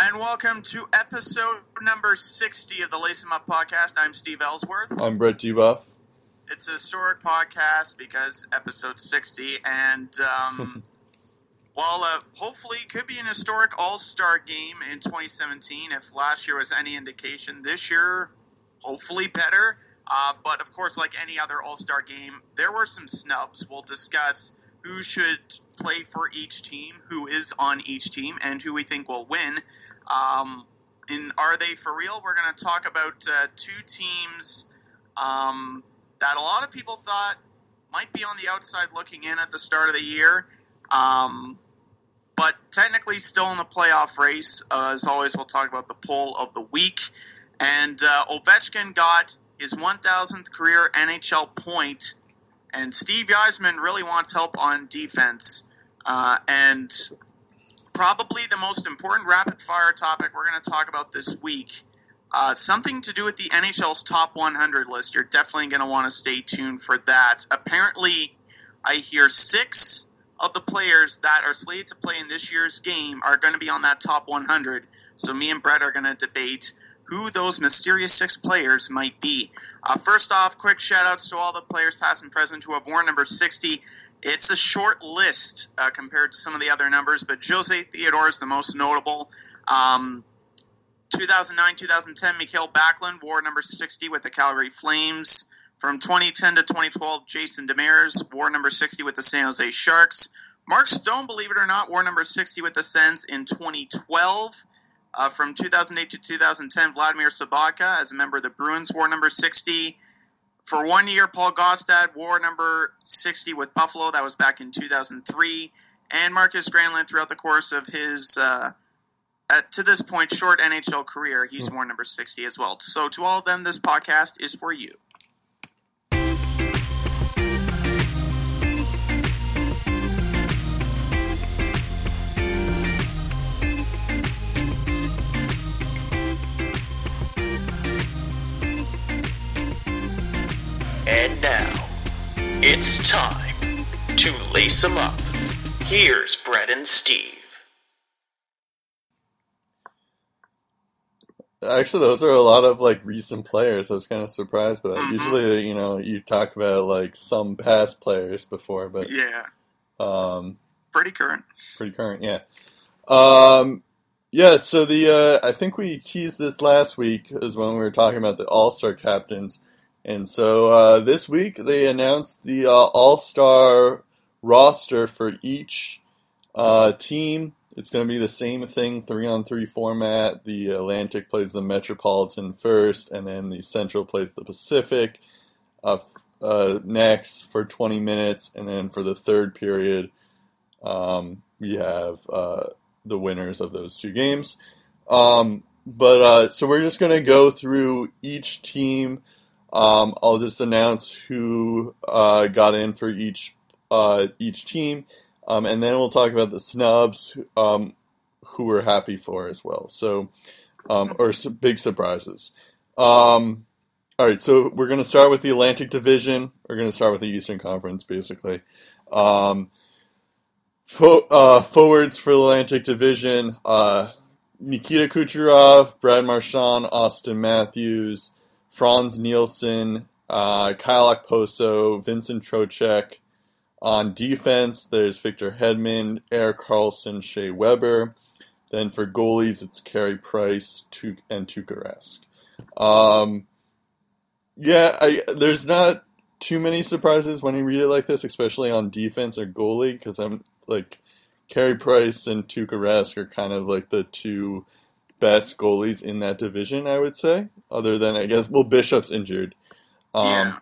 and welcome to episode number 60 of the Lace 'em Up podcast. I'm Steve Ellsworth. I'm Brett Dubuff. It's a historic podcast because episode 60, and um, while uh, hopefully it could be an historic All Star game in 2017, if last year was any indication, this year hopefully better. Uh, but of course, like any other All Star game, there were some snubs. We'll discuss who should play for each team, who is on each team, and who we think will win. Um, in Are They For Real? We're going to talk about uh, two teams um, that a lot of people thought might be on the outside looking in at the start of the year, um, but technically still in the playoff race. Uh, as always, we'll talk about the poll of the week. And uh, Ovechkin got his 1,000th career NHL point and Steve Yzerman really wants help on defense. Uh, and probably the most important rapid fire topic we're going to talk about this week. Uh, something to do with the NHL's top 100 list. You're definitely going to want to stay tuned for that. Apparently, I hear six of the players that are slated to play in this year's game are going to be on that top 100. So, me and Brett are going to debate who those mysterious six players might be. Uh, first off, quick shout outs to all the players, past and present, who have worn number 60. It's a short list uh, compared to some of the other numbers, but Jose Theodore is the most notable. Um, 2009 2010, Mikael Backlund wore number 60 with the Calgary Flames. From 2010 to 2012, Jason Demers wore number 60 with the San Jose Sharks. Mark Stone, believe it or not, wore number 60 with the Sens in 2012. Uh, from 2008 to 2010, Vladimir Sobotka, as a member of the Bruins, wore number 60. For one year, Paul Gaustad wore number 60 with Buffalo. That was back in 2003. And Markus Granlund, throughout the course of his, uh, at, to this point, short NHL career, he's worn number 60 as well. So, to all of them, this podcast is for you. It's time to lace 'em up. Here's Brett and Steve. Actually, those are a lot of like recent players. I was kind of surprised by that. Mhm. Usually, you know, you talk about like some past players before, but Yeah, um, pretty current. pretty current, yeah. Um, yeah. So the uh, I think we teased this last week is when we were talking about the All Star captains, and so uh, this week they announced the uh, All Star roster for each uh, team. It's going to be the same thing, three on three format. The Atlantic plays the Metropolitan first, and then the Central plays the Pacific uh, uh, next for 20 minutes, and then for the third period, um, we have uh, the winners of those two games. Um, but so we're just going to go through each team. Um, I'll just announce who uh, got in for each uh, each team, um, and then we'll talk about the snubs um, who we're happy for as well. So, um, or big surprises. Um, all right, so we're going to start with the Atlantic Division. We're going to start with the Eastern Conference, basically. Um, fo- uh, forwards for the Atlantic Division: uh, Nikita Kucherov, Brad Marchand, Austin Matthews, Frans Nielsen, uh, Kyle Okposo, Vincent Trocheck. On defense, there's Victor Hedman, Erik Karlsson, Shea Weber. Then for goalies, it's Carey Price and Tuukka Rask. Um, yeah, I, there's not too many surprises when you read it like this, especially on defense or goalie, because I'm like Carey Price and Tuukka Rask are kind of like the two best goalies in that division, I would say. Other than I guess, well, Bishop's injured. Um, Yeah.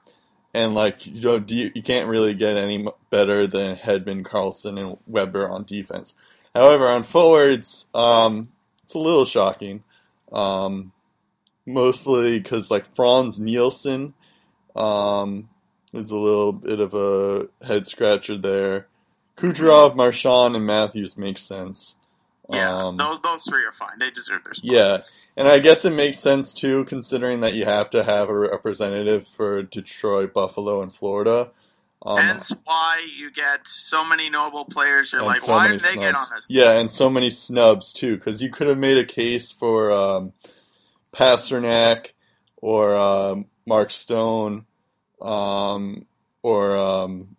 And like you know, do you, you can't really get any better than Hedman, Karlsson, and Weber on defense. However, on forwards, um, it's a little shocking. Um, mostly because like Frans Nielsen um, was a little bit of a head scratcher there. Kucherov, Marchand, and Matthews makes sense. Yeah, Um, those, those three are fine. They deserve their spot. yeah, and I guess it makes sense too, considering that you have to have a representative for Detroit, Buffalo, and Florida Um, Hence why you get so many notable players. You're like, so why did they get on this? Yeah, and so many snubs too, because you could have made a case for um, Pastrnak or um, Mark Stone, um, or um,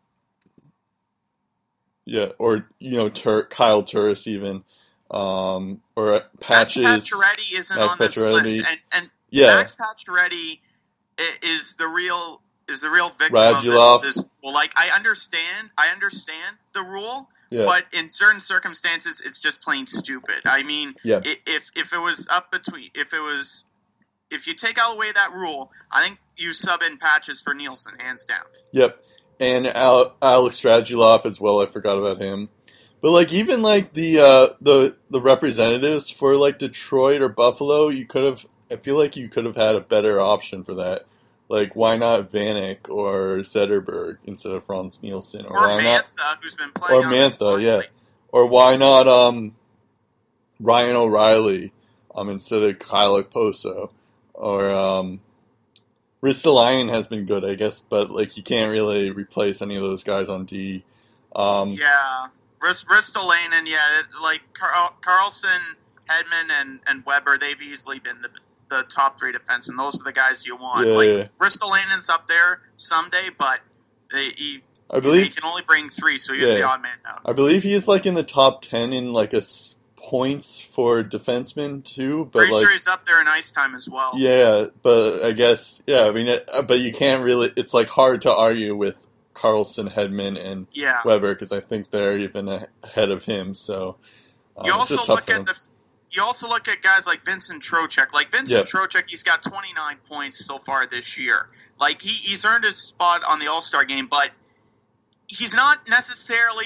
yeah, or you know, Tur- Kyle Turris even, um, or patches. Max. Pacioretty isn't Max on this Pacioretty. list, and, and Yeah, Max Pacioretty is the real is the real victim Radulov. of this. well, like I understand, I understand the rule, yeah, but in certain circumstances, it's just plain stupid. I mean, Yeah. if if it was up between, if it was, if you take out away that rule, I think you sub in patches for Nielsen, hands down. Yep, and Al- Alex Radulov as well. I forgot about him. But like even like the uh, the the representatives for like Detroit or Buffalo, you could have. I feel like you could have had a better option for that. Like why not Vanek or Zetterberg instead of Frans Nielsen, or, Or why not who's been playing. or Mantha, yeah, or why not um Ryan O'Reilly um instead of Kyle Okposo, or um Ristolainen has been good, I guess, but like you can't really replace any of those guys on D. Um, Yeah, Rist- Ristolainen, yeah, like Carl- Karlsson, Hedman, and, and Weber, they've easily been the, the top three defense, and those are the guys you want. Yeah, like yeah. Ristolainen's up there someday, but they, he, I he believe can only bring three, so he's Yeah. the odd man out. I believe he's like in the top ten in like a points for defensemen too. But Pretty like, sure he's up there in ice time as well. yeah, but I guess yeah. I mean, it, but you can't really. It's like hard to argue with Karlsson, Hedman, and Yeah. Weber because I think they're even ahead of him. So um, You also look at the. You also look at guys like Vincent Trocheck. Like Vincent Trocheck, he's got 29 points so far this year. Like he, he's earned his spot on the All Star game, but he's not necessarily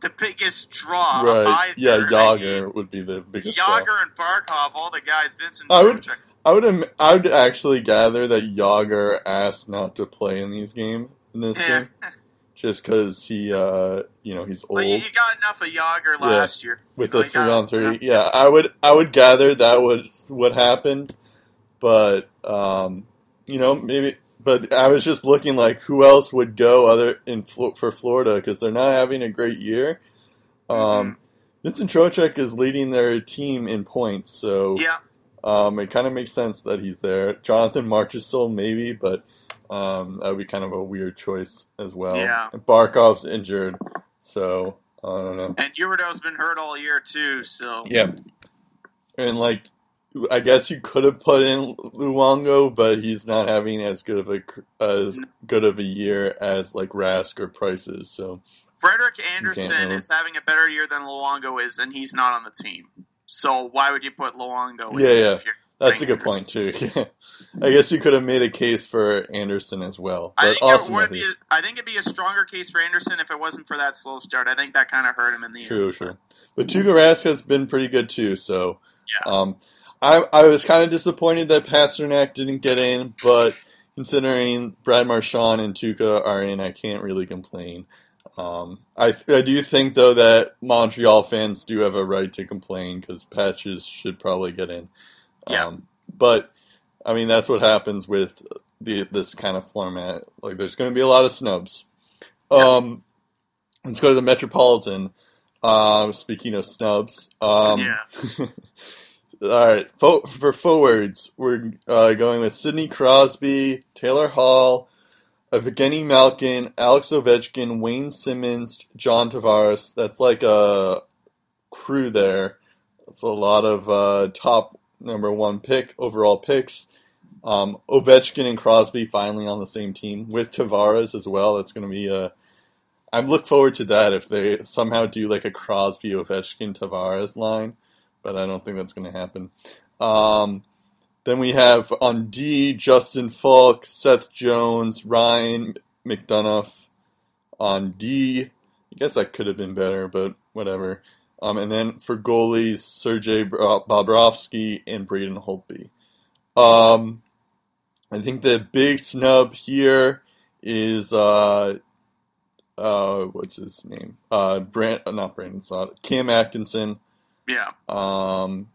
the biggest draw right. either. Yeah, Jagr would be the biggest. draw. Jagr and Barkov, all the guys. Vincent I would- Trocheck. I would I would actually gather that Jagr asked not to play in these game in this Yeah. game just because he uh you know he's old But you, got enough of Jagr last year. with You the three on three. Yeah, I would I would gather that was what happened, but um you know maybe. But I was just looking like who else would go other in for Florida because they're not having a great year. Um, Mm-hmm. Vincent Trocheck is leading their team in points, so Yeah, um, it kind of makes sense that he's there. Jonathan Marchessault, maybe, but um, that would be kind of a weird choice as well. Yeah. Barkov's injured, so I don't know. and Huberdeau's been hurt all year too. So Yeah, and like I guess you could have put in Luongo, but he's not having as good of a as good of a year as like Rask or Prices. So Frederik Andersen is having a better year than Luongo is, and he's not on the team. So why would you put Luongo? in Yeah, yeah. if you're that's a good point too. I guess you could have made a case for Andersen as well, but I think awesome it would be. he's- I think it'd be a stronger case for Andersen if it wasn't for that slow start. I think that kind of hurt him in the True, end. true. But Tuukka Rask has been pretty good too. So, Yeah. um, I I was kind of disappointed that Pastrnak didn't get in, but considering Brad Marchand and Tuukka are in, I can't really complain. Um, I I do think though that Montreal fans do have a right to complain because Patches should probably get in. Yeah. Um, but I mean that's what happens with the this kind of format. Like there's going to be a lot of snubs. Um, let's go to the Metropolitan. Um, speaking of snubs, um, Yeah. all right, fo- for forwards, we're uh, going with Sidney Crosby, Taylor Hall, Evgeny Malkin, Alex Ovechkin, Wayne Simmonds, John Tavares. That's like a crew there. That's a lot of uh, top number one pick overall picks. Um, Ovechkin and Crosby finally on the same team with Tavares as well. That's going to be a. I look forward to that if they somehow do like a Crosby, Ovechkin, Tavares line, but I don't think that's going to happen. Um, then we have on D Justin Faulk, Seth Jones, Ryan McDonagh. On D, I guess that could have been better, but whatever. Um, and then for goalies, Sergei Bro- Bobrovsky and Braden Holtby. Um, I think the big snub here is uh, uh, what's his name? Uh, Brand, uh, not Brandon Saad, Cam Atkinson. Yeah. Um,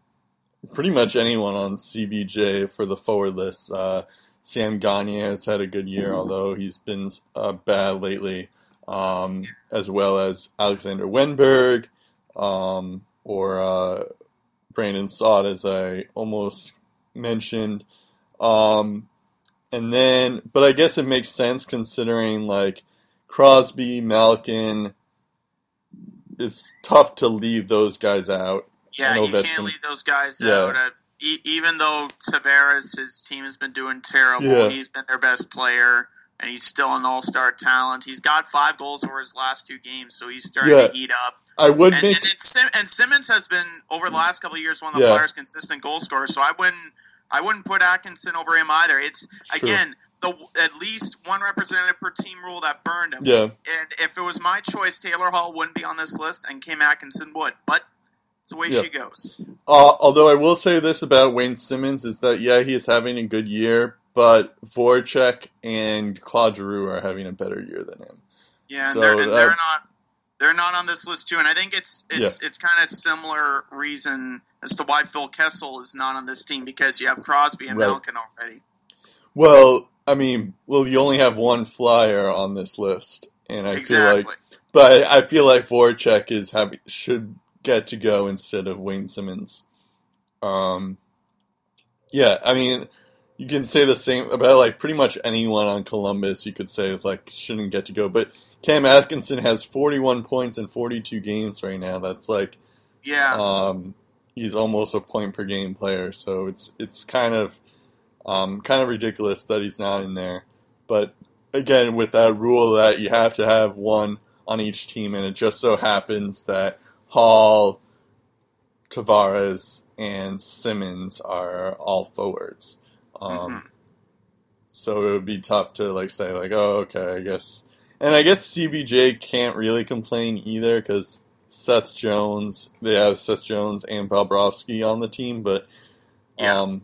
pretty much anyone on CBJ for the forward list. Uh, Sam Gagner has had a good year, although he's been uh, bad lately. um, as well as Alexander Wennberg um, or uh, Brandon Saad, as I almost mentioned. Um, and then, but I guess it makes sense considering like Crosby, Malkin. It's tough to leave those guys out. Yeah, you can't leave those guys Yeah. out. Uh, e- even though Tavares, his team has been doing terrible, Yeah. he's been their best player, and he's still an all-star talent. He's got five goals over his last two games, so he's starting Yeah. to heat up. I would And, make and, Sim- and Simmonds has been over the last couple of years one of the Yeah. Flyers' consistent goal scorers. So I wouldn't I wouldn't put Atkinson over him either. It's True. again the at least one representative per team rule that burned him. yeah. And if it was my choice, Taylor Hall wouldn't be on this list, and Cam Atkinson would. But it's the way Yeah. she goes. Uh, although I will say this about Wayne Simmonds is that yeah, he is having a good year, but Voracek and Claude Giroux are having a better year than him. Yeah, and, So they're, and that- they're not they're not on this list too. And I think it's it's it's kind of similar reason as to why Phil Kessel is not on this team because you have Crosby and Right. Malkin already. Well, I mean, well, you only have one flyer on this list, and I exactly. feel like, but I feel like Voracek is having should get to go instead of Wayne Simmonds. Um, yeah, I mean, you can say the same about like pretty much anyone on Columbus. You could say is like shouldn't get to go, but Cam Atkinson has 41 points in 42 games right now. That's like yeah. um, he's almost a point per game player, so it's it's kind of um, kind of ridiculous that he's not in there. But again, with that rule that you have to have one on each team, and it just so happens that Hall, Tavares, and Simmonds are all forwards. Um, Mhm. So it would be tough to like say like, oh, okay, I guess. And I guess CBJ can't really complain either because Seth Jones, they have Seth Jones and Bobrovsky on the team, but um,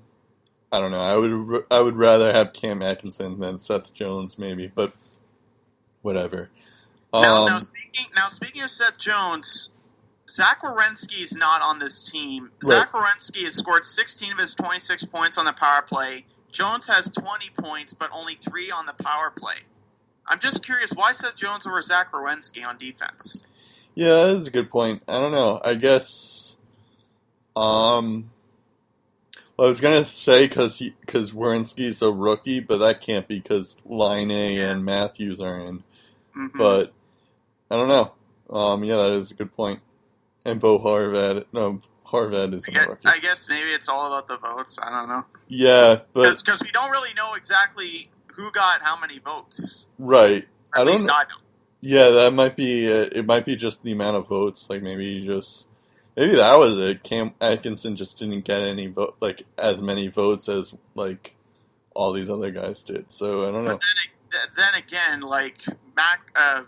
I don't know. I would I would rather have Cam Atkinson than Seth Jones, maybe, but whatever. Now, Um, now speaking now speaking of Seth Jones, Zach Werenski is not on this team. Zach Werenski has scored 16 of his 26 points on the power play. Jones has 20 points, but only three on the power play. I'm just curious, why Seth Jones over Zach Werenski on defense? Yeah, that is a good point. I don't know. I guess. Um. Well, I was gonna say because because Werenski's a rookie, but that can't be because Laine and Matthews are in. Mhm. But I don't know. Um. Yeah, that is a good point. And Bo Horvat, no, Horvat I guess, rookie. I guess maybe it's all about the votes. I don't know Yeah, but because we don't really know exactly who got how many votes. right. Or I at don't. least I don't. Yeah, that might be. It, it might be just the amount of votes. Like maybe just maybe that was it. Cam Atkinson just didn't get any vote, like as many votes as like all these other guys did. So I don't know. But then, then again, like Mac, uh,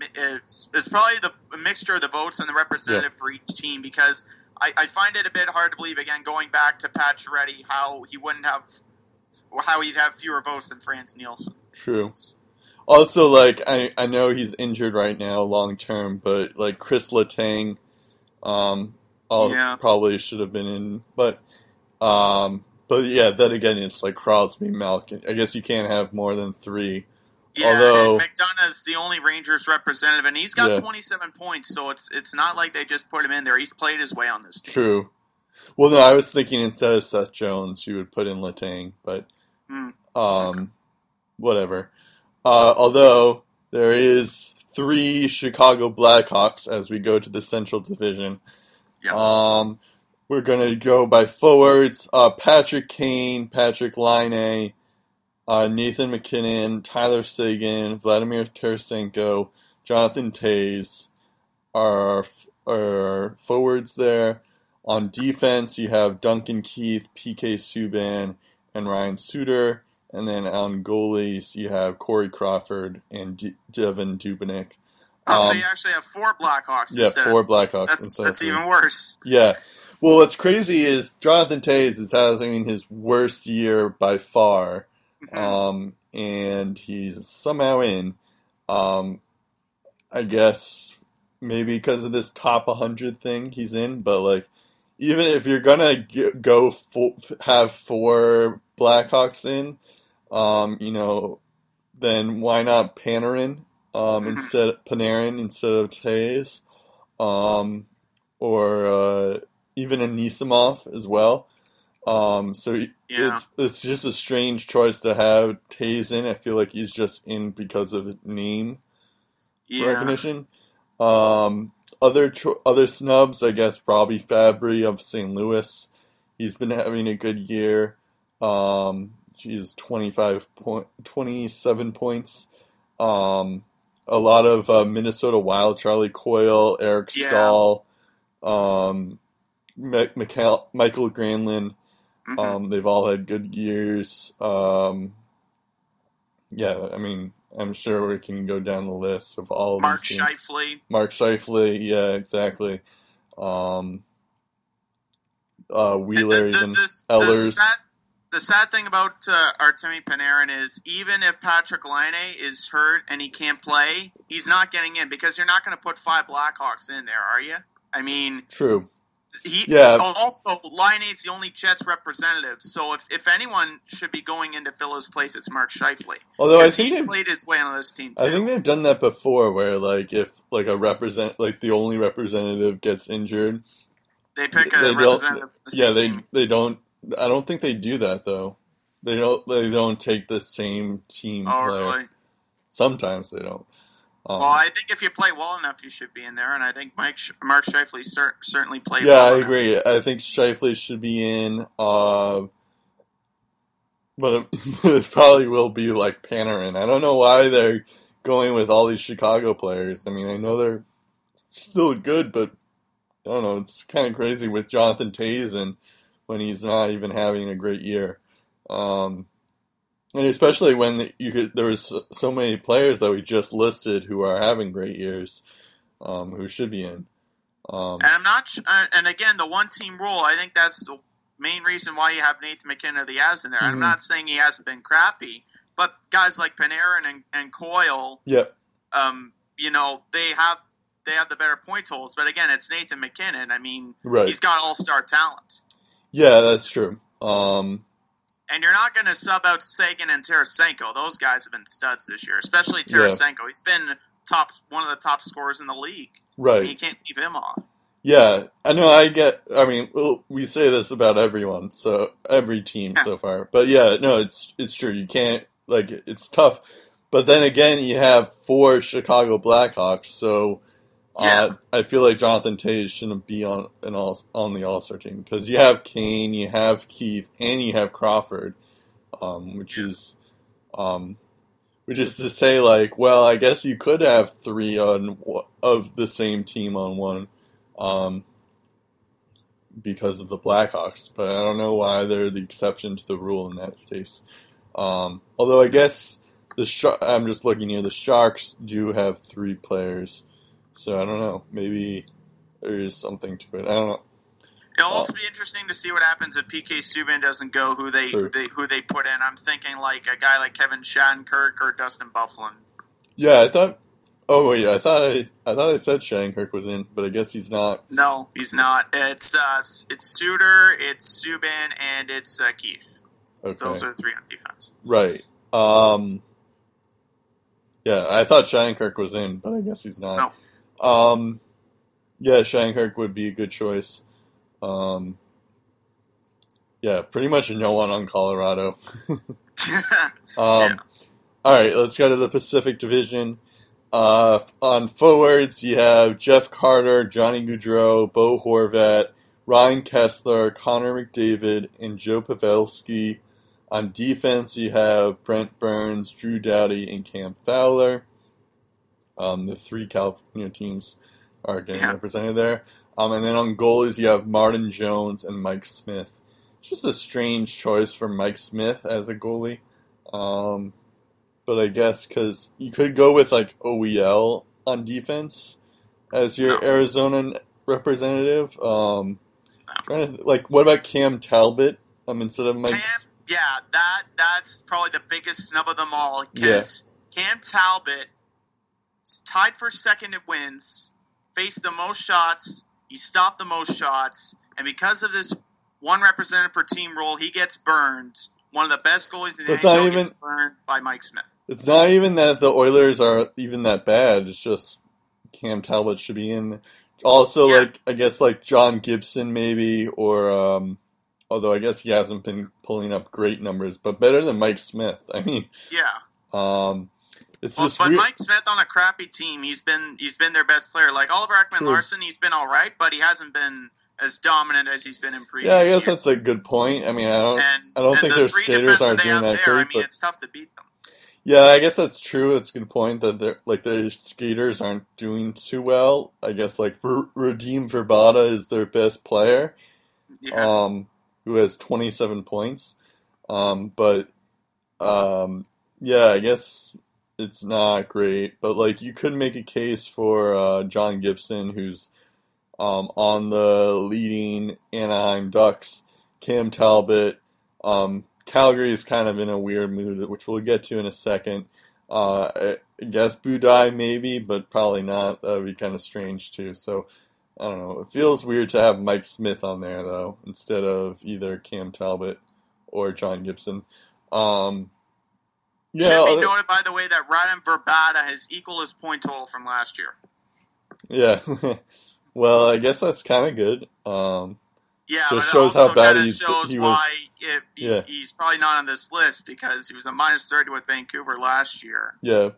it's, it's probably the mixture of the votes and the representative for each team because I, I find it a bit hard to believe again going back to Pacioretty how he wouldn't have how he'd have fewer votes than Franz Nielsen. True. Also, like I I know he's injured right now, long term, but like Chris Letang, um, Yeah. probably should have been in, but um, but yeah, then again, it's like Crosby, Malkin. I guess you can't have more than three. Yeah, Although- and McDonagh's the only Rangers representative, and he's got Yeah. 27 points, so it's it's not like they just put him in there. He's played his way on this team. True. Well, no, I was thinking instead of Seth Jones, you would put in Letang, but Hmm. um, whatever. Uh, although there is three Chicago Blackhawks as we go to the Central Division. Yeah. Um, we're gonna go by forwards. Uh, Patrick Kane, Patrick Laine, uh, Nathan MacKinnon, Tyler Seguin, Vladimir Tarasenko, Jonathan Toews are are forwards there. On defense, you have Duncan Keith, PK Subban, and Ryan Suter. And then on goalies, you have Corey Crawford and D- Devan Dubnyk. Oh, so Um, you actually have four Blackhawks Yeah, instead four of Blackhawks. that's that's three. even worse. Yeah. Well, what's crazy is Jonathan Toews is having his worst year by far, Mhm. um, and he's somehow in. Um, I guess maybe because of this top 100 thing he's in, but like, even if you're gonna go full, have four Blackhawks in, um, you know, then why not Panarin um, instead Panarin instead of Toews, um, or uh, even Anisimov as well. Um, so Yeah. it's it's just a strange choice to have Toews in. I feel like he's just in because of name Yeah. recognition. Um, other cho- other snubs, I guess Robby Fabbri of St. Louis. He's been having a good year. Um, he's 25 point, 27 points. Um, a lot of uh, Minnesota Wild, Charlie Coyle, Eric Yeah. Staal, um, Mi- Michael, Mikael Granlund. Mhm. Um, they've all had good years. Um, yeah, I mean, I'm sure we can go down the list of all of Mark these teams. Scheifele. Mark Scheifele, yeah, exactly. Um, uh, And Wheeler, the, the, the, the, Ehlers. sad, the sad thing about uh, Artemi Panarin is even if Patrick Laine is hurt and he can't play, he's not getting in because you're not going to put five Blackhawks in there, are you? I mean, True. He Yeah. also Laine's the only Jets representative, so if, if anyone should be going into Philo's place, it's Mark Scheifele Although I think he's played his way on this team too. I think they've done that before, where like if like a represent like the only representative gets injured, they pick a they representative. the yeah, they team. they don't. I don't think they do that though. They don't. They don't take the same team Oh, player. really? Sometimes they don't. Um, Well, I think if you play well enough, you should be in there, and I think Mike Sh- Mark Scheifele cer- certainly played. Yeah, well I enough. agree. I think Scheifele should be in, uh, but it, it probably will be like Panarin. I don't know why they're going with all these Chicago players. I mean, I know they're still good, but I don't know. It's kind of crazy with Jonathan Tazen when he's not even having a great year. Um, and especially when you could, there was so- many players that we just listed who are having great years, um, who should be in. Um, And I'm not. Uh, and again, the one team rule. I think that's the main reason why you have Nathan MacKinnon of the Avs in there. Mhm. I'm not saying he hasn't been crappy, but guys like Panarin and, and Coyle, yeah, um, you know, they have they have the better point totals. But again, it's Nathan MacKinnon. I mean, right. he's got all star talent. Yeah, that's true. Um, And you're not going to sub out Seguin and Tarasenko. Those guys have been studs this year, especially Yeah. Tarasenko. He's been top one of the top scorers in the league. And you can't leave him off. Yeah, I know. I get. I mean, we say this about everyone, so every team so far. But yeah, no, it's it's true. You can't like it's tough. But then again, you have four Chicago Blackhawks, so uh, I feel like Jonathan Tays shouldn't be on an all on the All Star team because you have Kane, you have Keith, and you have Crawford, um, which is, um, which is to say, like, well, I guess you could have three on of the same team on one, um, because of the Blackhawks, but I don't know why they're the exception to the rule in that case. Um, although I guess the Shark, I'm just looking here. The Sharks do have three players. So I don't know. Maybe there's something to it. I don't know. It'll also be interesting to see what happens if PK Subban doesn't go. Who they, they who they put in? I'm thinking like a guy like Kevin Shattenkirk or Dustin Byfuglien. Yeah, I thought. Oh wait, I thought I I thought I said Shattenkirk was in, but I guess he's not. No, he's not. It's uh, it's Suter, it's Subban, and it's uh, Keith. Okay, Those are the three on defense. right. Um. Yeah, I thought Shattenkirk was in, but I guess he's not. Um. Yeah, Shattenkirk would be a good choice. Um. Yeah, pretty much no one on Colorado. Um, Yeah. All right, let's go to the Pacific Division. Uh, on forwards, you have Jeff Carter, Johnny Gaudreau, Bo Horvat, Ryan Kesler, Connor McDavid, and Joe Pavelski. On defense, you have Brent Burns, Drew Doughty, and Cam Fowler. Um, the three California teams are getting Yeah. represented there. Um, and then on goalies, you have Martin Jones and Mike Smith. It's just a strange choice for Mike Smith as a goalie. Um, but I guess because you could go with like OEL on defense as your No. Arizona representative. Um, to, like, what about Cam Talbot um, instead of Mike? Cam, yeah, that that's probably the biggest snub of them all because Cam Talbot tied for second in wins, faced the most shots, he stopped the most shots, and because of this one representative per team rule, he gets burned. One of the best goalies in the not NHL even- gets burned by Mike Smith. It's not even that the Oilers are even that bad. It's just Cam Talbot should be in. Also, Yeah. like I guess like John Gibson maybe, or um, although I guess he hasn't been pulling up great numbers, but better than Mike Smith. I mean, Yeah. um, it's Well, just but weird. Mike Smith on a crappy team, he's been he's been their best player. Like Oliver True. Larson, he's been all right, but he hasn't been as dominant as he's been in previous. yeah, I guess years. that's a good point. I mean, I don't. And, I don't think the their skaters aren't they doing have that there, great, I mean, it's tough to beat them. Yeah, I guess that's true. It's a good point that they're like their skaters aren't doing too well. I guess like for Radim Vrbata is their best player, Yeah, um, who has 27 points. Um, but um, yeah, I guess it's not great. But like you could make a case for uh, John Gibson, who's um, on the leading Anaheim Ducks, Cam Talbot. Um, Calgary is kind of in a weird mood, which we'll get to in a second. Uh, I guess Budai maybe, but probably not. That would be kind of strange too. So I don't know. It feels weird to have Mike Smith on there though, instead of either Cam Talbot or John Gibson. Um, yeah, Should be noted, by the way, that Radim Vrbata has equal his point total from last year. yeah. well, I guess that's kind of good. Um, Yeah, So it but shows also how bad he's- shows he was- why it, he- Yeah. he's probably not on this list because he was a minus thirty with Vancouver last year. yeah.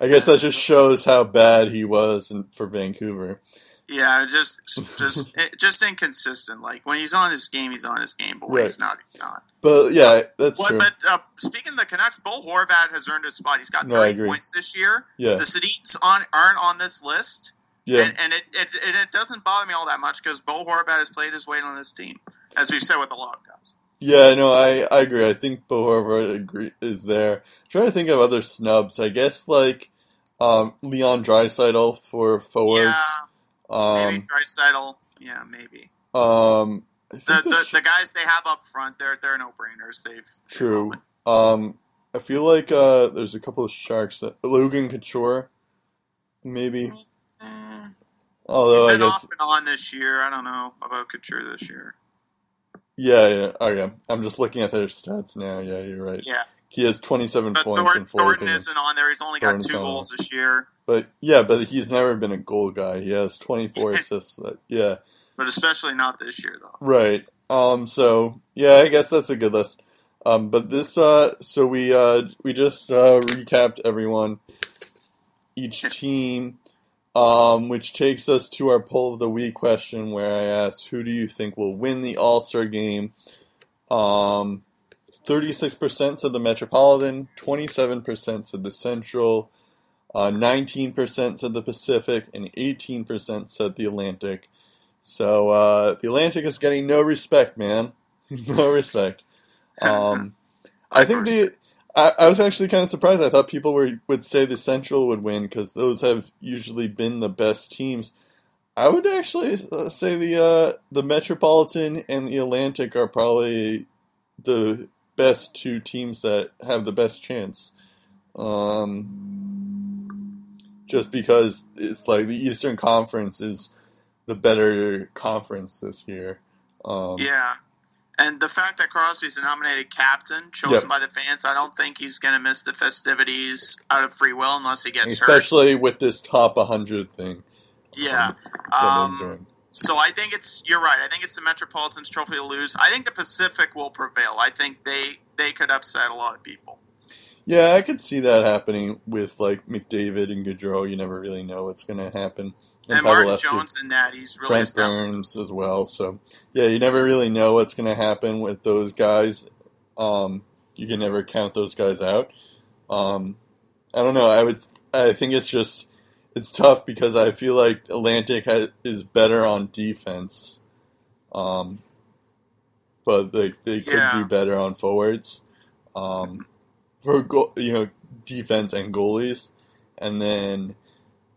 I guess that just shows how bad he was in, for Vancouver. Yeah, just just just inconsistent. Like when he's on his game, he's on his game, but when Right. he's not, he's not. But yeah, that's Well, true. but uh, speaking of the Canucks, Bo Horvat has earned a spot. He's got No, I 30 agree. points this year. Yeah, The Sedins on aren't on this list, yeah, and, and it, it it doesn't bother me all that much because Bo Horvat has played his weight on this team, as we've said with a lot of guys. yeah. No, I, I agree. I think Bo Horvat agree, is there. I'm trying to think of other snubs. I guess like um, Leon Draisaitl for forwards. Yeah, maybe Um, Draisaitl. Yeah, maybe um, the, the the guys they have up front, they're they're no brainers. They've True. Um, I feel like uh, there's a couple of sharks that Logan Couture, maybe. He's Although I guess off and on this year. I don't know about Couture this year. yeah, yeah. Oh yeah. I'm just looking at their stats now. Yeah, you're right. Yeah, He has 27 but points four Thornton isn't on there. He's only got two goals this year. But yeah, but he's never been a goal guy. He has 24 assists. But, yeah, But especially not this year, though. right. Um. So yeah, I guess that's a good list. Um. But this. Uh. So we. Uh. We just uh, recapped everyone, each team. Um. Which takes us to our poll of the week question, where I asked, "Who do you think will win the All Star game?" Um. 36% said the Metropolitan, 27% said the Central, uh, 19% said the Pacific, and 18% said the Atlantic. So uh, the Atlantic is getting no respect, man. no respect. Um, I think the. I, I was actually kind of surprised. I thought people were would say the Central would win because those have usually been the best teams. I would actually uh, say the uh, the Metropolitan and the Atlantic are probably the best two teams that have the best chance. Um, just because it's like the Eastern Conference is the better conference this year. Um, Yeah. And the fact that Crosby's a nominated captain, chosen by the fans, I don't think he's going to miss the festivities out of free will unless he gets hurt. especially with this top 100 thing. Yeah. that Um, so I think it's you're right. I think it's the Metropolitan's trophy to lose. I think the Pacific will prevail. I think they they could upset a lot of people. Yeah, I could see that happening with like McDavid and Gaudreau. You never really know what's going to happen. And, Martin Pavelski. Jones and that he's really Brent. Burns as well. So yeah, you never really know what's going to happen with those guys. Um, you can never count those guys out. Um, I don't know. I would. I think it's just it's tough because I feel like Atlantic has, is better on defense. Um, but they they could Yeah. do better on forwards. Um, for go, you know defense and goalies, and then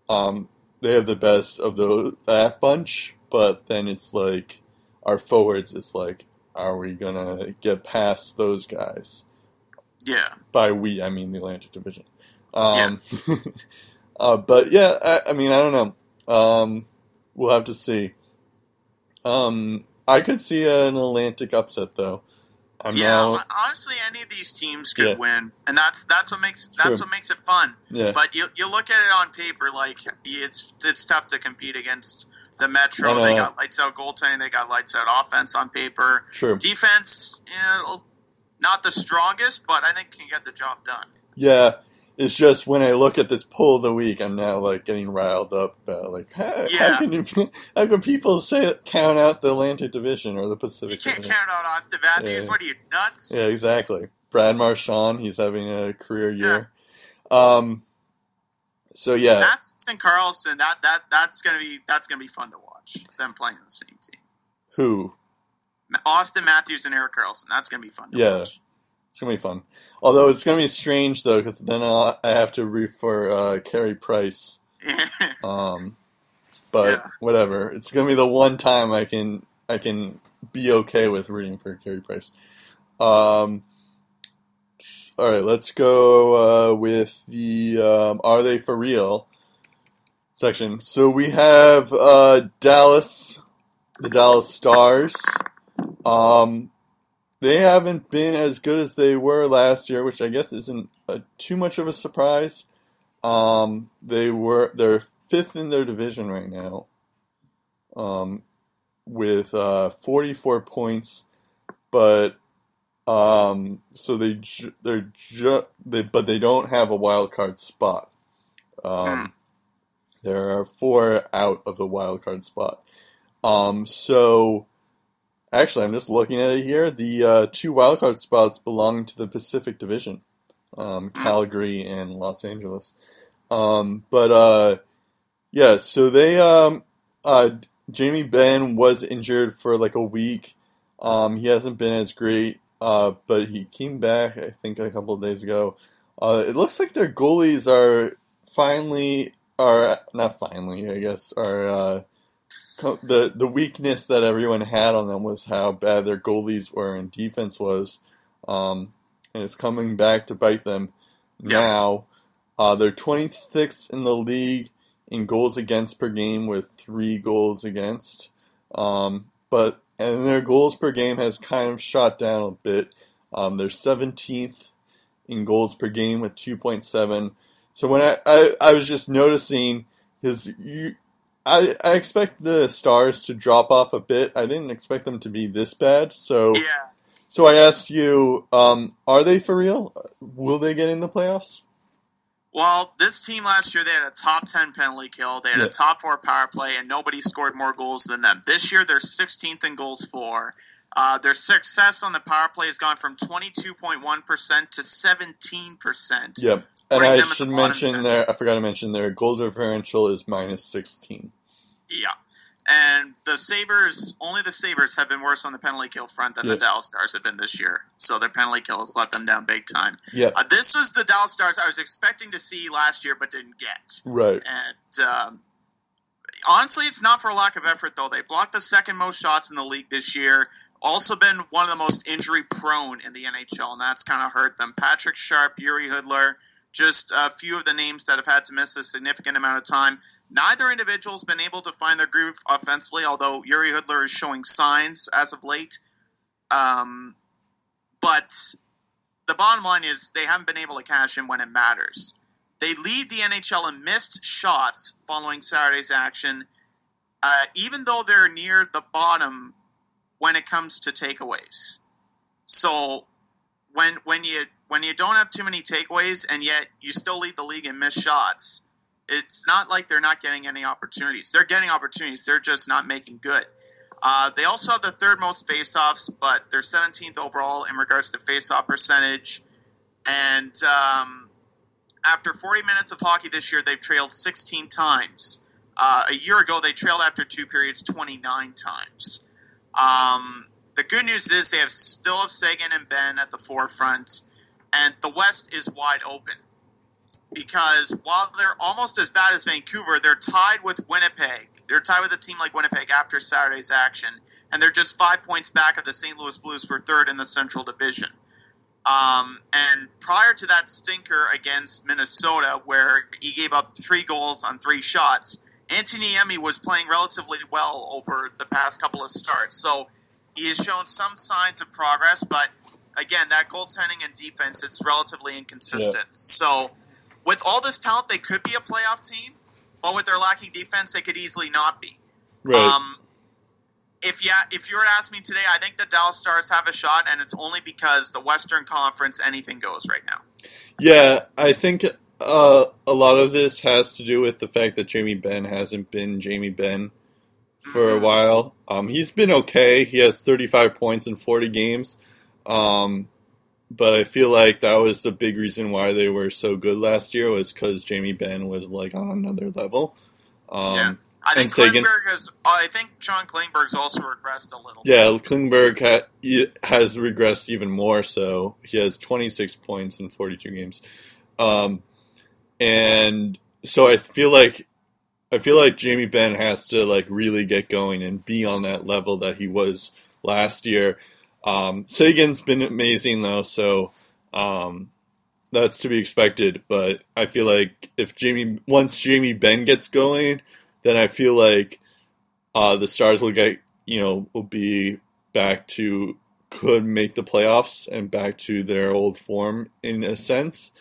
um, they have the best of the that bunch. But then it's like our forwards. It's like, are we gonna get past those guys? Yeah. By we, I mean the Atlantic Division. Um, uh, but yeah, I, I mean, I don't know. Um, we'll have to see. Um, I could see an Atlantic upset though. I'm yeah, now honestly, any of these teams could Yeah. win, and that's that's what makes that's True. what makes it fun. yeah. But you you look at it on paper, like it's it's tough to compete against the Metro. They got lights out goaltending, they got lights out offense on paper. True. Defense, yeah, not the strongest, but I think can get the job done. Yeah, it's just when I look at this poll of the week, I'm now like getting riled up about like how, how can you, how can people say count out the Atlantic Division or the Pacific? You can't Division? count out Austin Matthews. Yeah. What are you nuts? Yeah, exactly. Brad Marchand, he's having a career year. Um, so yeah, Matthews and Karlsson, that that that's gonna be that's gonna be fun to watch. Them playing the same team. who? Austin Matthews and Erik Karlsson. That's gonna be fun to Yeah. watch. It's gonna be fun. Although it's gonna be strange though, because then I'll, I have to root for uh, Carey Price. Um, but Yeah. whatever. It's gonna be the one time I can I can be okay with rooting for Carey Price. Um, all right, let's go uh, with the um, "Are they for real?" section. So we have uh, Dallas, the Dallas Stars. Um, they haven't been as good as they were last year, which I guess isn't uh, too much of a surprise. Um, they were they're fifth in their division right now, um, with uh, 44 points, but um, so they ju- they're ju- they but they don't have a wild card spot. Um, there are four out of the wild card spot. Um, so actually, I'm just looking at it here. The uh, two wild card spots belong to the Pacific Division, um, Calgary and Los Angeles. Um, but uh, yeah, so they um, uh, Jamie Benn was injured for like a week. Um, he hasn't been as great, uh, but he came back. I think a couple of days ago. Uh, it looks like their goalies are finally are not finally, I guess, are uh, the the weakness that everyone had on them was how bad their goalies were and defense was, um, and it's coming back to bite them Yeah. now. Uh, they're 26th in the league in goals against per game with three goals against, um, but and their goals per game has kind of shot down a bit. Um, they're 17th in goals per game with 2.7. So when I, I, I was just noticing his you, I I expect the stars to drop off a bit. I didn't expect them to be this bad. So Yeah. so I asked you, um, are they for real? Will they get in the playoffs? Well, this team last year they had a top ten penalty kill, they had Yeah. a top four power play, and nobody scored more goals than them. This year they're 16th in goals for. Uh, their success on the power play has gone from 22.1% to 17%. Yep. And I should mention their I forgot to mention their goal differential is minus sixteen. Yeah. And the Sabres, only the Sabres have been worse on the penalty kill front than Yep. the Dallas Stars have been this year. So their penalty kill has let them down big time. Yep. Uh, this was the Dallas Stars I was expecting to see last year but didn't get. Right. And um, honestly, it's not for a lack of effort, though. They blocked the second most shots in the league this year. Also, been one of the most injury prone in the NHL, and that's kind of hurt them. Patrick Sharp, Jiri Hudler, just a few of the names that have had to miss a significant amount of time. Neither individual's been able to find their groove offensively, although Jiri Hudler is showing signs as of late. Um, but the bottom line is they haven't been able to cash in when it matters. They lead the NHL in missed shots following Saturday's action, uh, even though they're near the bottom when it comes to takeaways. So when when you when you don't have too many takeaways and yet you still lead the league in missed shots, it's not like they're not getting any opportunities. They're getting opportunities. They're just not making good. Uh, they also have the third most faceoffs, but they're 17th overall in regards to faceoff percentage. And um, after 40 minutes of hockey this year, they've trailed 16 times. Uh, a year ago, they trailed after two periods 29 times. Um, the good news is they have still have Seguin and Benn at the forefront, and the West is wide open. Because while they're almost as bad as Vancouver, they're tied with Winnipeg. They're tied with a team like Winnipeg after Saturday's action, and they're just five points back of the St. Louis Blues for third in the Central Division. Um, and prior to that stinker against Minnesota, where he gave up three goals on three shots, Antti Niemi was playing relatively well over the past couple of starts. So he has shown some signs of progress, but again, that goaltending and defense, it's relatively inconsistent. So, with all this talent, they could be a playoff team, but with their lacking defense, they could easily not be. Right. Um, if you if you were to ask me today, I think the Dallas Stars have a shot, and it's only because the Western Conference, anything goes right now. Yeah, I think uh, a lot of this has to do with the fact that Jamie Benn hasn't been Jamie Benn for a Mhm. while. Um, he's been okay. He has 35 points in 40 games. Um, but I feel like that was the big reason why they were so good last year was because Jamie Benn was like on another level. Um, Yeah. I think Klingberg has. I think John Klingberg's also regressed a little. Yeah, Klingberg ha- has regressed even more. So he has 26 points in 42 games, um, and so I feel like I feel like Jamie Benn has to like really get going and be on that level that he was last year. Um, Seguin's been amazing though, so um, that's to be expected. But I feel like if Jamie once Jamie Benn gets going, then I feel like uh, the Stars will get you know will be back to could make the playoffs and back to their old form in a sense.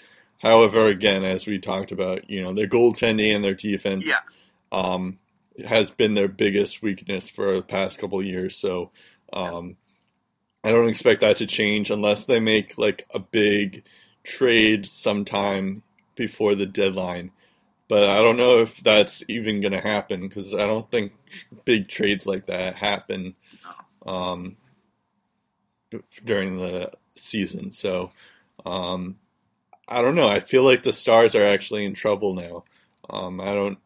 However, again, as we talked about, you know their goaltending and their defense Yeah. um, has been their biggest weakness for the past couple of years. So um, I don't expect that to change unless they make like a big trade sometime before the deadline. But I don't know if that's even going to happen because I don't think big trades like that happen um, during the season. So um, I don't know. I feel like the Stars are actually in trouble now. Um, I don't.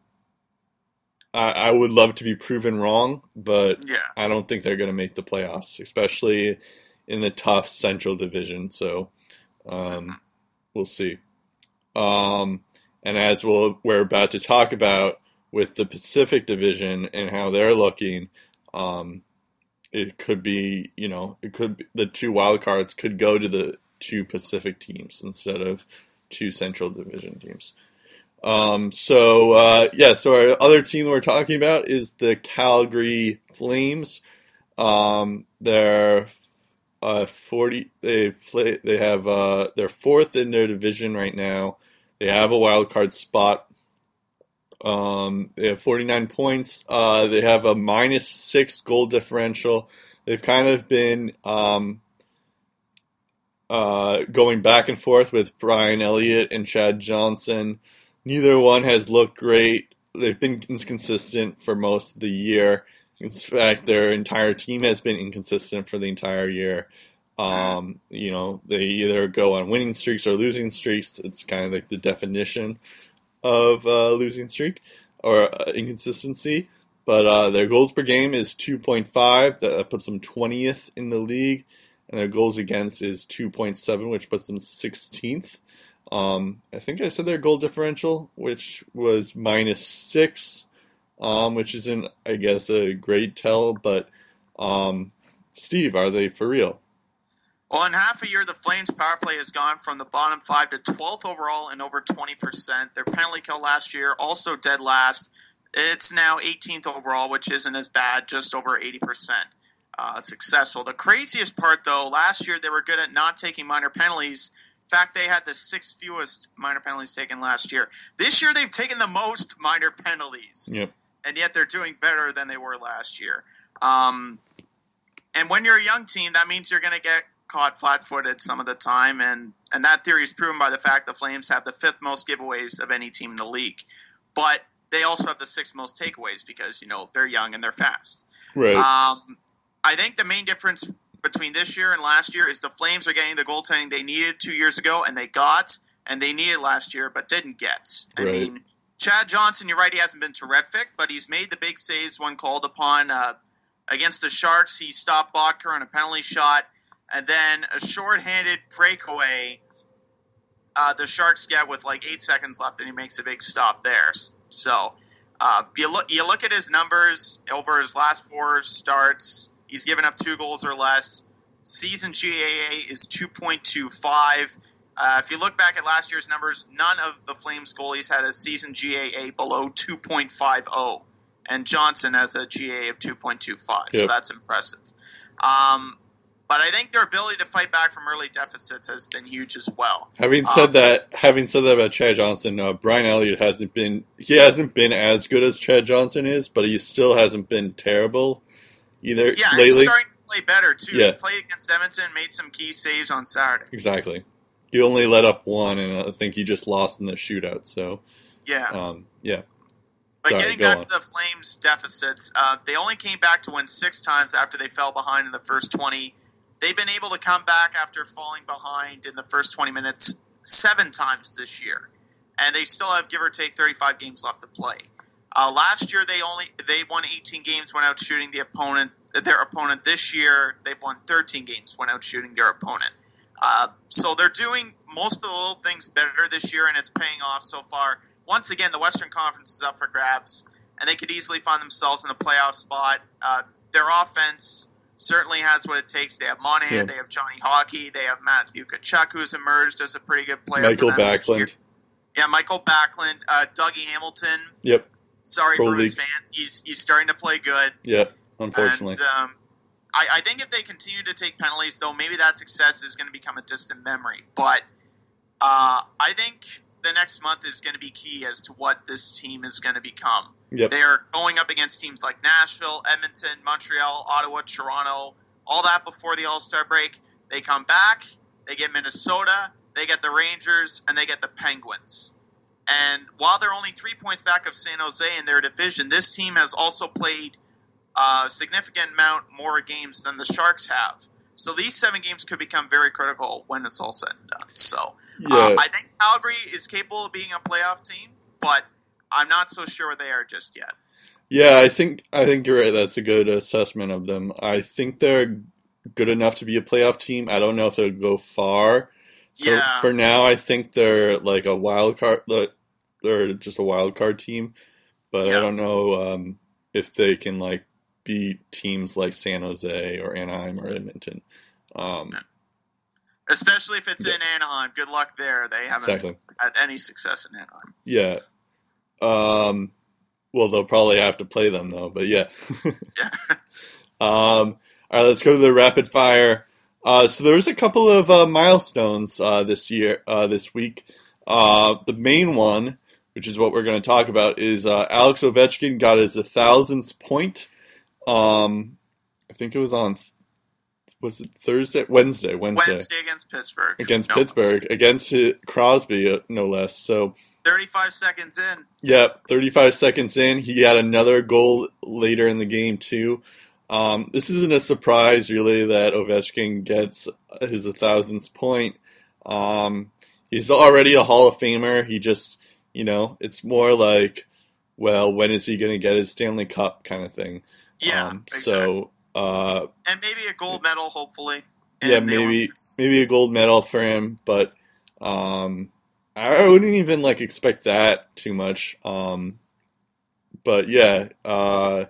I, I would love to be proven wrong, but Yeah. I don't think they're going to make the playoffs, especially in the tough Central Division. So um, we'll see. Um, and as we'll, we're about to talk about with the Pacific Division and how they're looking, um, it could be you know it could be, the two wild cards could go to the two Pacific teams instead of two Central Division teams. Um, so uh, yeah, so our other team we're talking about is the Calgary Flames. Um, they're uh, forty. They play. They have. Uh, they're fourth in their division right now. They have a wild card spot. Um, they have forty nine points. Uh, they have a minus six goal differential. They've kind of been um, uh, going back and forth with Brian Elliott and Chad Johnson. Neither one has looked great. They've been inconsistent for most of the year. In fact, their entire team has been inconsistent for the entire year. Um, you know, they either go on winning streaks or losing streaks. It's kind of like the definition of uh, losing streak or uh, inconsistency. But uh, their goals per game is 2.5. That puts them 20th in the league. And their goals against is 2.7, which puts them 16th. Um, I think I said their goal differential, which was minus six, um, which isn't, I guess, a great tell. But um, Steve, are they for real? Well, in half a year, the Flames power play has gone from the bottom five to 12th overall and over 20%. Their penalty kill last year also dead last. It's now 18th overall, which isn't as bad, just over 80% uh, successful. The craziest part, though, last year they were good at not taking minor penalties. In fact, they had the sixth fewest minor penalties taken last year. This year, they've taken the most minor penalties Yep. and yet they're doing better than they were last year. Um, and when you're a young team, that means you're going to get caught flat-footed some of the time, and and that theory is proven by the fact the Flames have the fifth most giveaways of any team in the league, but they also have the sixth most takeaways because you know they're young and they're fast. Right. Um, I think the main difference between this year and last year is the Flames are getting the goaltending they needed two years ago, and they got, and they needed last year but didn't get. I Right. mean, Chad Johnson, you're right, he hasn't been terrific, but he's made the big saves when called upon. Uh, against the Sharks, he stopped Boedker on a penalty shot, and then a short-handed breakaway. Uh, the Sharks get with like eight seconds left, and he makes a big stop there. So uh, you look you look at his numbers over his last four starts. He's given up two goals or less. Season GAA is two point two five. Uh, if you look back at last year's numbers, none of the Flames goalies had a season GAA below 2.50, and Johnson has a GAA of 2.25. So that's impressive. Um, But I think their ability to fight back from early deficits has been huge as well. Having said Um, that, having said that about Chad Johnson, uh, Brian Elliott hasn't been he hasn't been as good as Chad Johnson is, but he still hasn't been terrible either Yeah, lately. he's starting to play better too. Yeah. He played against Edmonton, made some key saves on Saturday. exactly. He only let up one, and I think he just lost in the shootout. So, Yeah. um, yeah, But Sorry, getting back on. to the Flames' deficits, uh, they only came back to win six times after they fell behind in the first 20. They've been able to come back after falling behind in the first 20 minutes seven times this year, and they still have give or take 35 games left to play. Uh, last year, they only they won 18 games when out shooting the opponent their opponent. This year, they've won 13 games when out shooting their opponent. Uh, so they're doing most of the little things better this year, and it's paying off so far. Once again, the Western Conference is up for grabs, and they could easily find themselves in a playoff spot. Uh, their offense certainly has what it takes. They have Monahan, Yeah. they have Johnny Hockey, they have Matthew Tkachuk, who's emerged as a pretty good player. Mikael. Backlund. Yeah, Mikael Backlund, uh, Dougie Hamilton. Yep, Sorry, Pro Bruins League. fans. He's he's starting to play good. Yeah, Unfortunately, And um, I, I think if they continue to take penalties, though, maybe that success is going to become a distant memory. But uh, I think the next month is going to be key as to what this team is going to become. yep. They are going up against teams like Nashville, Edmonton, Montreal, Ottawa, Toronto, all that before the All Star break. They come back, they get Minnesota, they get the Rangers, and they get the Penguins. And while they're only three points back of San Jose in their division, this team has also played a significant amount more games than the Sharks have. So these seven games could become very critical when it's all said and done. So Yeah, um, I think Calgary is capable of being a playoff team, but I'm not so sure they are just yet. Yeah, I think I think you're right. That's a good assessment of them. I think they're good enough to be a playoff team. I don't know if they'll go far. So Yeah. for now, I think they're like a wild card. like, They're just a wild card team, but I don't know um, if they can like beat teams like San Jose or Anaheim or Edmonton. Um, Especially if it's Yeah. in Anaheim. Good luck there. They haven't exactly. had any success in Anaheim. Yeah. Um, well, they'll probably have to play them though, but yeah. Yeah. um, all right, let's go to the rapid fire. Uh, so there was a couple of uh, milestones uh, this year, uh, this week. Uh, the main one, which is what we're going to talk about, is uh, Alex Ovechkin got his a thousandth point. Um, I think it was on, was it Thursday, Wednesday, Wednesday, Wednesday against Pittsburgh. against No, Pittsburgh, against Crosby, uh, no less. So 35 seconds in. Yep, 35 seconds in, he had another goal later in the game too. Um, this isn't a surprise, really, that Ovechkin gets his 1000th point. Um, he's already a Hall of Famer. He just, you know, it's more like, well, when is he going to get his Stanley Cup kind of thing. Yeah, Um, exactly. so, uh, and maybe a gold medal, hopefully. yeah, maybe maybe a gold medal for him, but um, I wouldn't even like expect that too much. Um, but yeah, uh,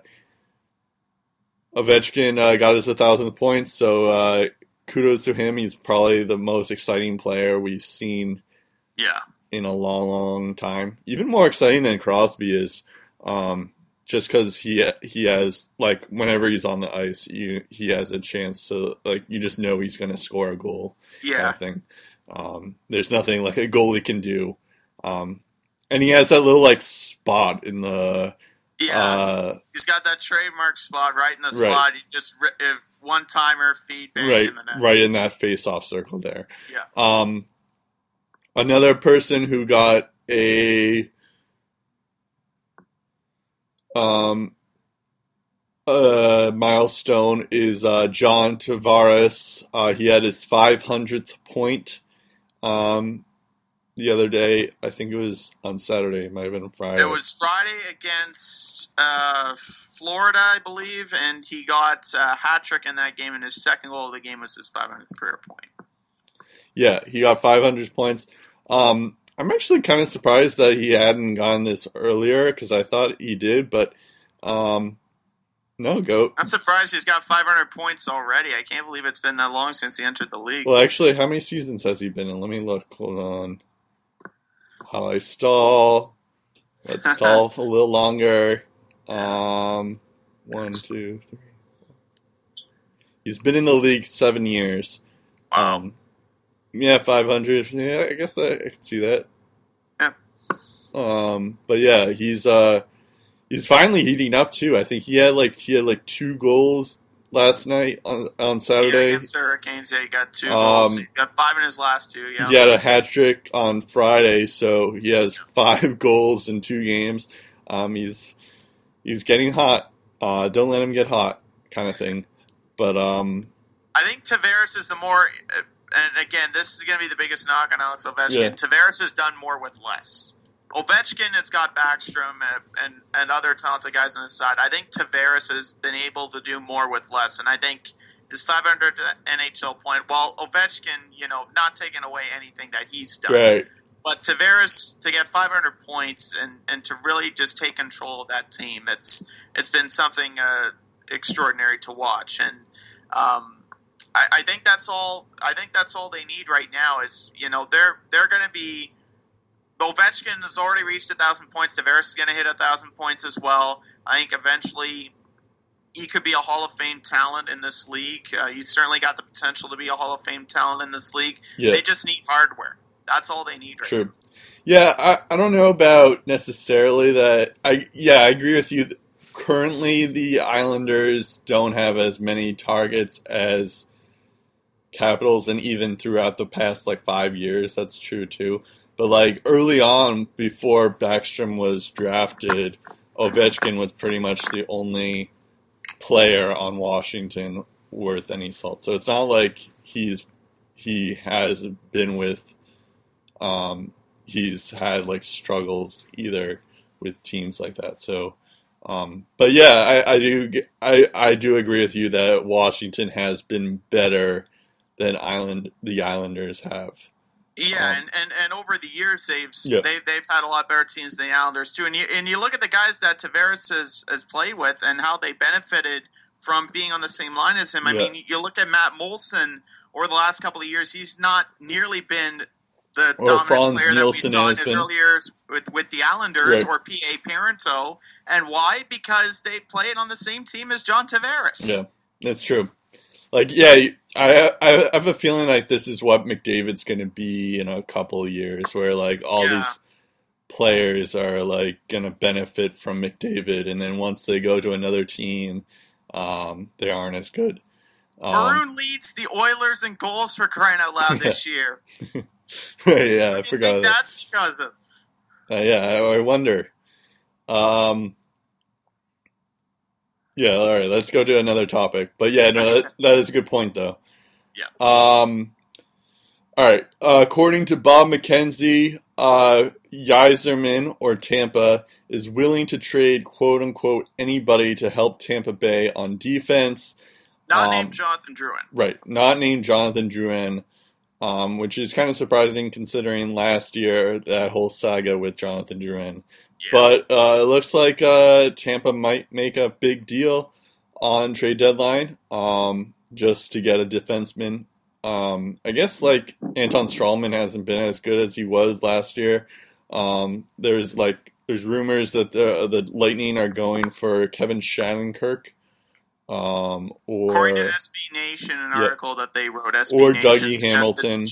Ovechkin uh, got us a thousand points, so uh, kudos to him. He's probably the most exciting player we've seen Yeah, in a long, long time. Even more exciting than Crosby is, um, just because he he has like whenever he's on the ice, you, he has a chance to like you just know he's going to score a goal. kind yeah, of thing. Um, there's nothing like a goalie can do, um, and he has that little like spot in the yeah. uh, He's got that trademark spot right in the Right. slot. He just one timer feed right in the net. right in that face-off circle there. Yeah. Um, another person who got a um uh milestone is uh, John Tavares. Uh, he had his 500th point um, the other day. I think it was on Saturday. It might have been Friday. It was Friday against uh, Florida, I believe, and he got a hat trick in that game, and his second goal of the game was his 500th career point. Yeah, he got 500 points. Um, I'm actually kind of surprised that he hadn't gone this earlier because I thought he did, but um, no, go. I'm surprised he's got 500 points already. I can't believe it's been that long since he entered the league. Well, actually, how many seasons has he been in? Let me look. Hold on. While I stall. Let's stall a little longer. Um, one, two, three. four. He's been in the league seven years. Wow. Um, yeah, 500. Yeah, I guess I, I can see that. Yeah. Um, but yeah, he's uh, he's finally heating up too. I think he had like he had like two goals last night on on Yeah, Saturday. against the Hurricanes, yeah, he got two Um, goals. He got five in his last two. Yeah. He had a hat trick on Friday, so he has five goals in two games. Um, he's he's getting hot. Uh, don't let him get hot, kind of thing. But um, I think Tavares is the more, and again, this is going to be the biggest knock on Alex Ovechkin. Yeah. Tavares has done more with less. Ovechkin has got Backstrom and, and, and other talented guys on his side. I think Tavares has been able to do more with less, and I think his 500 NHL point, while Ovechkin, you know, not taking away anything that he's done, right, but Tavares to get 500 points and, and to really just take control of that team, it's it's been something uh, extraordinary to watch, and um, I, I think that's all. I think that's all they need right now is you know they're they're going to be. Ovechkin has already reached a thousand points. Tavares is going to hit a thousand points as well. I think eventually he could be a Hall of Fame talent in this league. Uh, he's certainly got the potential to be a Hall of Fame talent in this league. yeah, They just need hardware. That's all they need right true. Yeah, I, I don't know about necessarily that. I yeah, I agree with you. Currently, the Islanders don't have as many targets as Capitals, and even throughout the past like five years, that's true too. But like early on, before Backstrom was drafted, Ovechkin was pretty much the only player on Washington worth any salt. So it's not like he's he has been with um, he's had like struggles either with teams like that. So, um, but yeah, I, I do I, I do agree with you that Washington has been better than Island the Islanders have. Yeah, Um, and, and, and over the years they've Yeah. they've they've had a lot better teams than the Islanders too. And you and you look at the guys that Tavares has, has played with and how they benefited from being on the same line as him. I Yeah. mean, you look at Matt Moulson over the last couple of years; he's not nearly been the dominant Frans player that we Nielsen saw in his been. early years with with the Islanders or PA Parenteau. And why? Because they played on the same team as John Tavares. Yeah, that's true. Like, yeah, I I have a feeling like this is what McDavid's going to be in a couple of years, where like all Yeah. these players are like going to benefit from McDavid, and then once they go to another team, um, they aren't as good. Um, Maroon leads the Oilers in goals for crying out loud this year. yeah, I I forgot. that. that's because of Uh, yeah, I, I wonder. Um, yeah, all right, let's go to another topic. But yeah, no, that, that is a good point, though. Yeah. Um, all right. Uh, according to Bob McKenzie, uh, Yzerman or Tampa is willing to trade "quote unquote" anybody to help Tampa Bay on defense. not Um, named Jonathan Drouin. Right, not named Jonathan Drouin, um, which is kind of surprising considering last year that whole saga with Jonathan Drouin. Yeah. But uh, it looks like uh, Tampa might make a big deal on trade deadline um, just to get a defenseman. Um, I guess like Anton Stralman hasn't been as good as he was last year. Um, there's like there's rumors that the the Lightning are going for Kevin Shattenkirk. Um, or According to SB Nation, an Yeah. article that they wrote, SB or Nation Dougie Hamilton.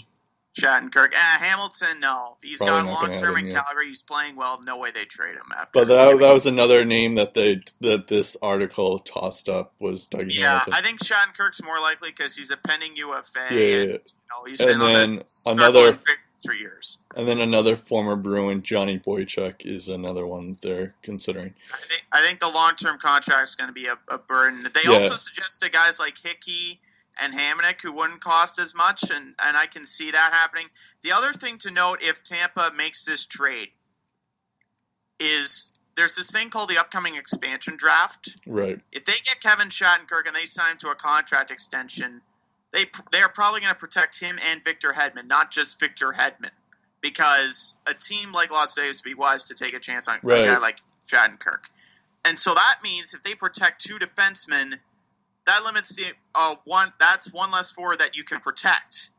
Shattenkirk. Ah, Hamilton, no. He's Probably got not long term him, in yeah. Calgary. He's playing well. No way they trade him after. But that, that was another name that they that this article tossed up was Dougie yeah, Hamilton. I think Shattenkirk's more likely because he's a pending UFA. Yeah, yeah, and. You know, he's And been on then the another- for years. And then another former Bruin, Johnny Boychuk, is another one they're considering. I think, I think the long term contract is going to be a, a burden. They Yeah. also suggested guys like Hickey and Hamonic who wouldn't cost as much, and, and I can see that happening. The other thing to note if Tampa makes this trade is there's this thing called the upcoming expansion draft. Right. If they get Kevin Shattenkirk and they sign him to a contract extension, they they are probably going to protect him and Victor Hedman, not just Victor Hedman, because a team like Las Vegas would be wise to take a chance on Right. a guy like Shattenkirk. And so that means if they protect two defensemen, that limits the uh, one. That's one less forward that you can protect.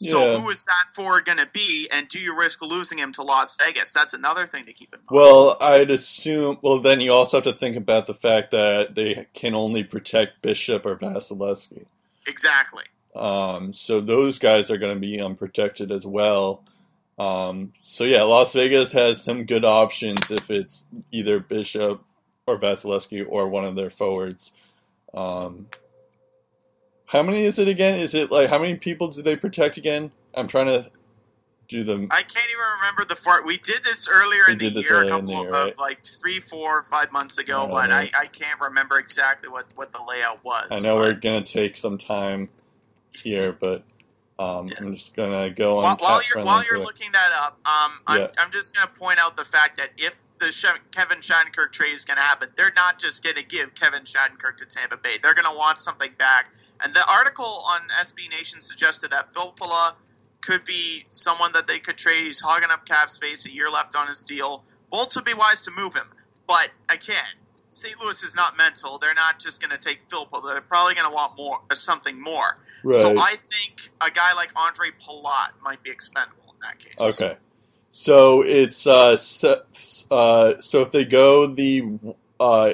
So Yeah. who is that forward going to be, and do you risk losing him to Las Vegas? That's another thing to keep in mind. Well, I'd assume. Well, then you also have to think about the fact that they can only protect Bishop or Vasilevskiy. Exactly. Um, so those guys are going to be unprotected as well. Um, so yeah, Las Vegas has some good options if it's either Bishop or Vasilevskiy or one of their forwards. Um, how many is it again? Is it like how many people do they protect again? I'm trying to do them. I can't even remember the fort. We did this earlier We in the year, a couple year, right? like three, four, five months ago, I but. I, I can't remember exactly what, what the layout was. I know but- we're gonna take some time here, but um, Yeah. I'm just gonna go on. while, while you're while you're looking that up, um, I'm, Yeah. I'm just going to point out the fact that if the Kevin Shattenkirk trade is going to happen, they're not just going to give Kevin Shattenkirk to Tampa Bay. They're going to want something back. And the article on SB Nation suggested that Filppula could be someone that they could trade. He's hogging up cap space, a year left on his deal. Bolts would be wise to move him, but again. St. Louis is not mental. They're not just going to take Filppula. They're probably going to want more, something more. Right. So I think a guy like Andre Palat might be expendable in that case. Okay. So it's uh, se- uh so if they go the uh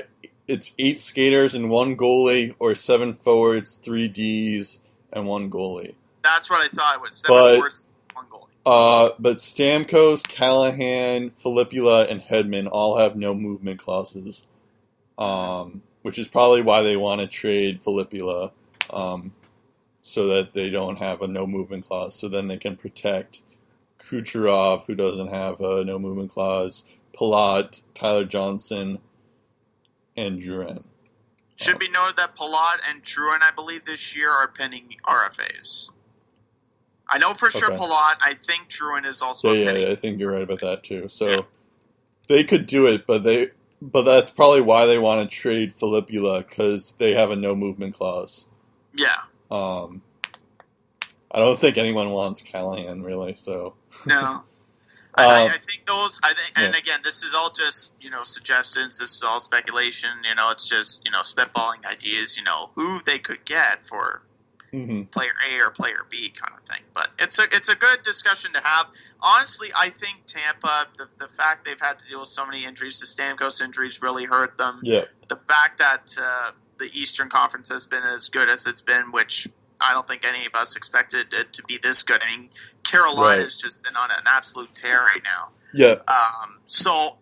it's eight skaters and one goalie or seven forwards, three Ds and one goalie. That's what I thought it was. Seven But- forwards, one goalie. Uh but Stamkos, Callahan, Filppula and Hedman all have no movement clauses. Um which is probably why they want to trade Filppula um so that they don't have a no movement clause so then they can protect Kucherov, who doesn't have a no movement clause, Palat, Tyler Johnson, and Drouin. Should be noted that Palat and Drouin, I believe, this year are pending RFAs. I know for sure Okay. Palat. I think Drouin is also Yeah, yeah, yeah, I think you're right about that too. So Yeah. they could do it, but they, but that's probably why they want to trade Filppula because they have a no movement clause. Yeah. Um, I don't think anyone wants Callahan really. So No. I, I, Um, I think those. I think, and yeah. again, this is all just you know suggestions. This is all speculation. You know, it's just you know spitballing ideas. You know who they could get for mhm. player A or player B kind of thing. But it's a it's a good discussion to have. Honestly, I think Tampa, the, the fact they've had to deal with so many injuries, the Stamkos injuries really hurt them. yeah, The fact that uh, the Eastern Conference has been as good as it's been, which I don't think any of us expected it to be this good. I mean, Carolina's just been on an absolute tear right now. yeah, Um, so,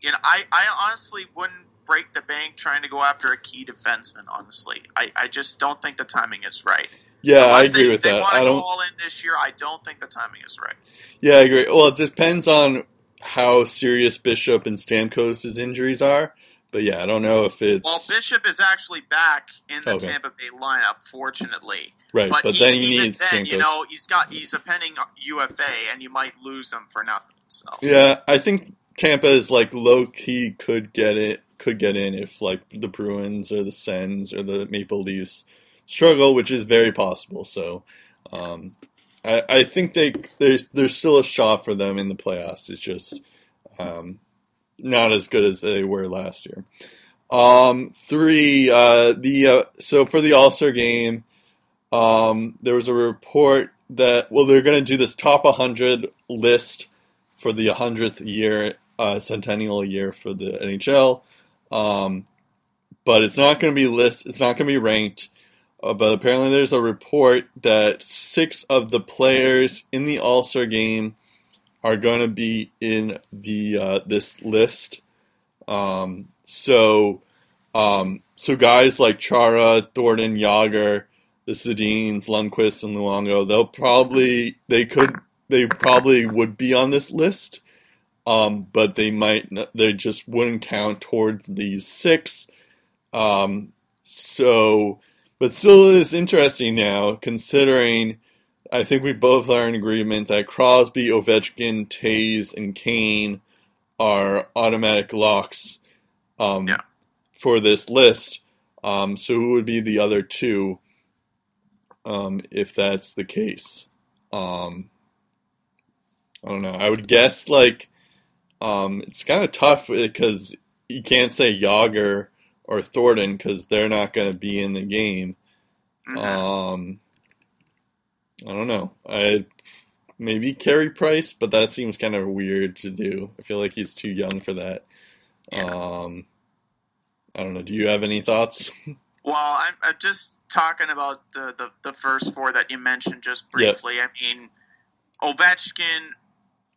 you know, I, I honestly wouldn't break the bank trying to go after a key defenseman. Honestly, I, I just don't think the timing is right. yeah. I agree they, with they that. I don't. all in this year. I don't think the timing is right. Yeah, I agree. Well, it depends on how serious Bishop and Stamkos' injuries are. But yeah, I don't know if it's Well, Bishop is actually back in the Okay. Tampa Bay lineup, fortunately. right. But, But, then even, you even then, Stamkos. you know, he's got he's a pending UFA, and you might lose him for nothing. So Yeah, I think Tampa is like low key could get it could get in if like the Bruins or the Sens or the Maple Leafs struggle, which is very possible. So um, I, I think they there's there's still a shot for them in the playoffs. It's just um, not as good as they were last year. Um, three uh, the uh, so for the All Star game, um, there was a report that well they're going to do this top 100 list for the 100th year, uh, centennial year for the NHL. Um, but it's not going to be list. It's not going to be ranked. Uh, but apparently, there's a report that six of the players in the All Star game are going to be in the uh, this list. Um, so, um, so guys like Chara, Thornton, Jagr, the Sedins, Lundqvist, and Luongo, they'll probably they could they probably would be on this list, um, but they might not, they just wouldn't count towards these six. Um, so, but still, it's interesting now considering. I think we both are in agreement that Crosby, Ovechkin, Toews, and Kane are automatic locks um, Yeah. for this list. Um, so who would be the other two um, if that's the case? Um, I don't know. I would guess like um, it's kind of tough because you can't say Jagr or Thornton because they're not going to be in the game. mhm. Um, I don't know. I maybe Carey Price, but that seems kind of weird to do. I feel like he's too young for that. Yeah. Um, I don't know. Do you have any thoughts? Well, I'm, I'm just talking about the, the, the first four that you mentioned just briefly. I mean, Ovechkin,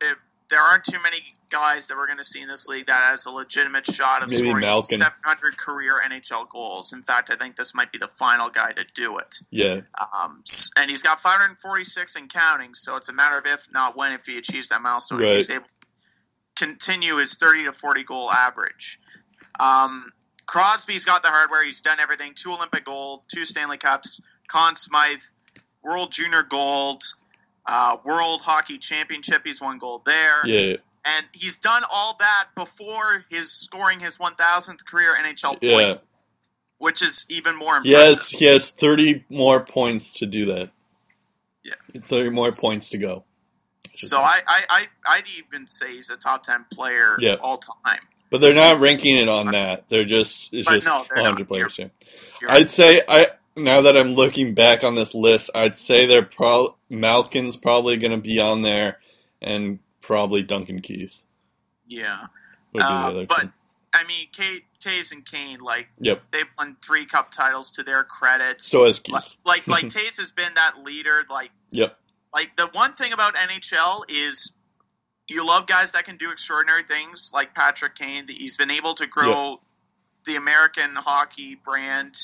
it, there aren't too many guys that we're going to see in this league that has a legitimate shot of Maybe scoring Malkin. 700 career NHL goals. In fact, I think this might be the final guy to do it. Yeah, Um, and he's got 546 and counting, so it's a matter of if not when if he achieves that milestone. Right. he's able to continue his 30 to 40 goal average. Um, Crosby's got the hardware. He's done everything. Two Olympic gold, two Stanley Cups, Conn Smythe, World Junior Gold, uh, World Hockey Championship. He's won gold there. yeah, And he's done all that before his scoring his 1,000th career NHL point, yeah. which is even more He impressive. has he has thirty more points to do that. Yeah. thirty more points to go. So I, I, I, I'd even say he's a top ten player Yeah. all time. But they're not ranking it on that. They're just it's But just no, 100 not. players. Yeah. You're. I'd say I now that I'm looking back on this list, I'd say they're pro Malkin's probably going to be on there, and probably Duncan Keith yeah, would be the Uh, but two. I mean, Kate, Toews and Kane, like Yep. they've won three cup titles to their credit. So has Keith. like, like, like Toews has been that leader. Like, Yep. like the one thing about NHL is you love guys that can do extraordinary things, like Patrick Kane. He's been able to grow the American hockey brand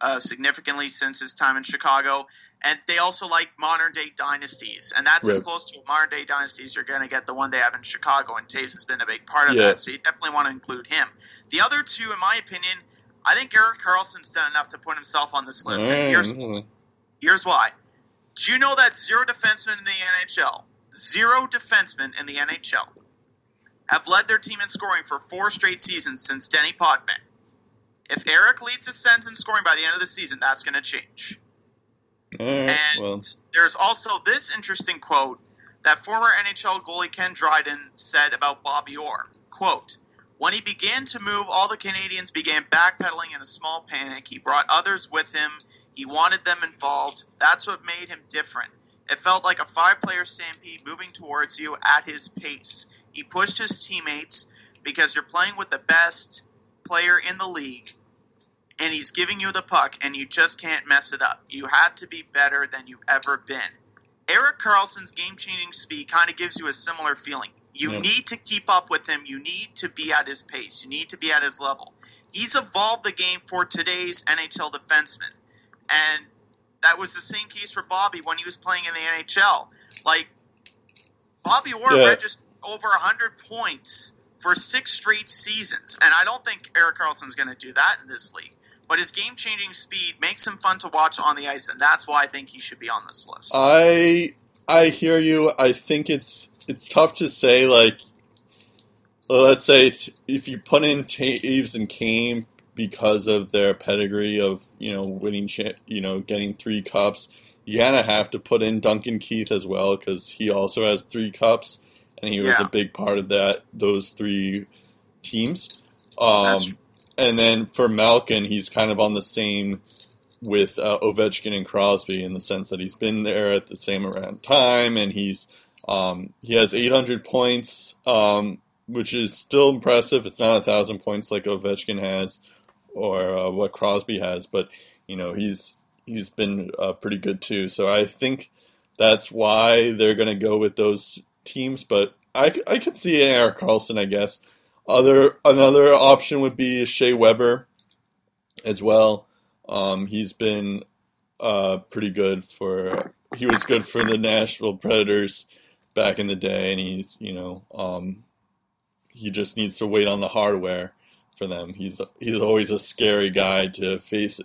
uh, significantly since his time in Chicago. And they also like modern day dynasties, and that's as close to a modern day dynasty as you're going to get the one they have in Chicago. And Toews has been a big part of Yeah. that, so you definitely want to include him. The other two, in my opinion, I think Erik Karlsson's done enough to put himself on this list. And here's Mm, Here's why. Do you know that zero defensemen in the NHL, zero defensemen in the NHL, have led their team in scoring for four straight seasons since Denny Podman? If Erik leads the Sens in scoring by the end of the season, that's going to change. Right, And well, there's also this interesting quote that former NHL goalie Ken Dryden said about Bobby Orr. Quote, when he began to move, all the Canadiens began backpedaling in a small panic. He brought others with him. He wanted them involved. That's what made him different. It felt like a five player stampede moving towards you at his pace. He pushed his teammates because you're playing with the best player in the league and he's giving you the puck and you just can't mess it up. You had to be better than you've ever been. Erik Karlsson's game changing speed kind of gives you a similar feeling. You Yeah. need to keep up with him. You need to be at his pace. You need to be at his level. He's evolved the game for today's NHL defenseman. And that was the same case for Bobby when he was playing in the NHL. Like, Bobby Orr Yeah. registered over 100 points for six straight seasons. And I don't think Erik Karlsson's going to do that in this league. But his game changing speed makes him fun to watch on the ice, and that's why I think he should be on this list. I I hear you. I think it's it's tough to say. Like, let's say if you put in Toews and Kane because of their pedigree of you know winning, you know, getting three cups, you kind of have to put in Duncan Keith as well because he also has three cups, and he was a big part of that those three teams. Um, That's- and then for Malkin, he's kind of on the same with uh, Ovechkin and Crosby in the sense that he's been there at the same around time, and he's um, he has 800 points, um, which is still impressive. It's not a thousand points like Ovechkin has or uh, what Crosby has, but you know he's he's been uh, pretty good too. So I think that's why they're going to go with those teams. But I I could see Erik Karlsson, I guess. Other another option would be Shea Weber as well. Um, he's been uh, pretty good for. He was good for the Nashville Predators back in the day, and he's you know um, he just needs to wait on the hardware for them. He's he's always a scary guy to face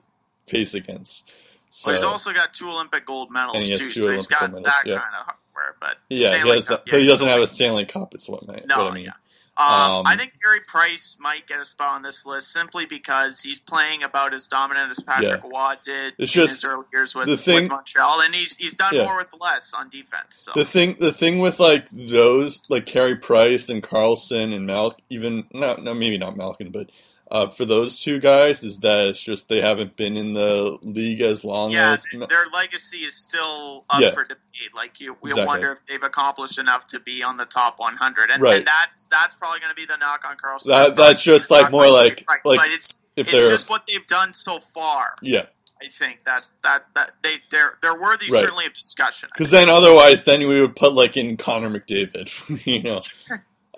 face against. So Well, he's also got two Olympic gold medals he too, two so he's Olympic got gold that yeah. kind of hardware. But yeah, he Stanley has Cup, that, yeah, but he doesn't have a Stanley Cup. Is what, I- No, what I mean. yeah. Um, Um, I think Carey Price might get a spot on this list simply because he's playing about as dominant as Patrick Roy did It's in just his early years with, the thing- with Montreal, and he's he's done Yeah. more with less on defense. So The thing, the thing with like those, like Carey Price and Karlsson and Malk, even not, no, maybe not Malkin, but uh, for those two guys, is that it's just they haven't been in the league as long yeah, as. th- their legacy is still up Yeah. for debate. Like you, we Exactly. wonder if they've accomplished enough to be on the top 100, and, Right. and that's that's probably going to be the knock on Karlsson. That- that's just like more like- Price, like- but it's it's they're just what they've done so far. yeah, I think that that that they they're they're worthy Right. certainly of discussion. Because then otherwise, then we would put like in Connor McDavid, you know.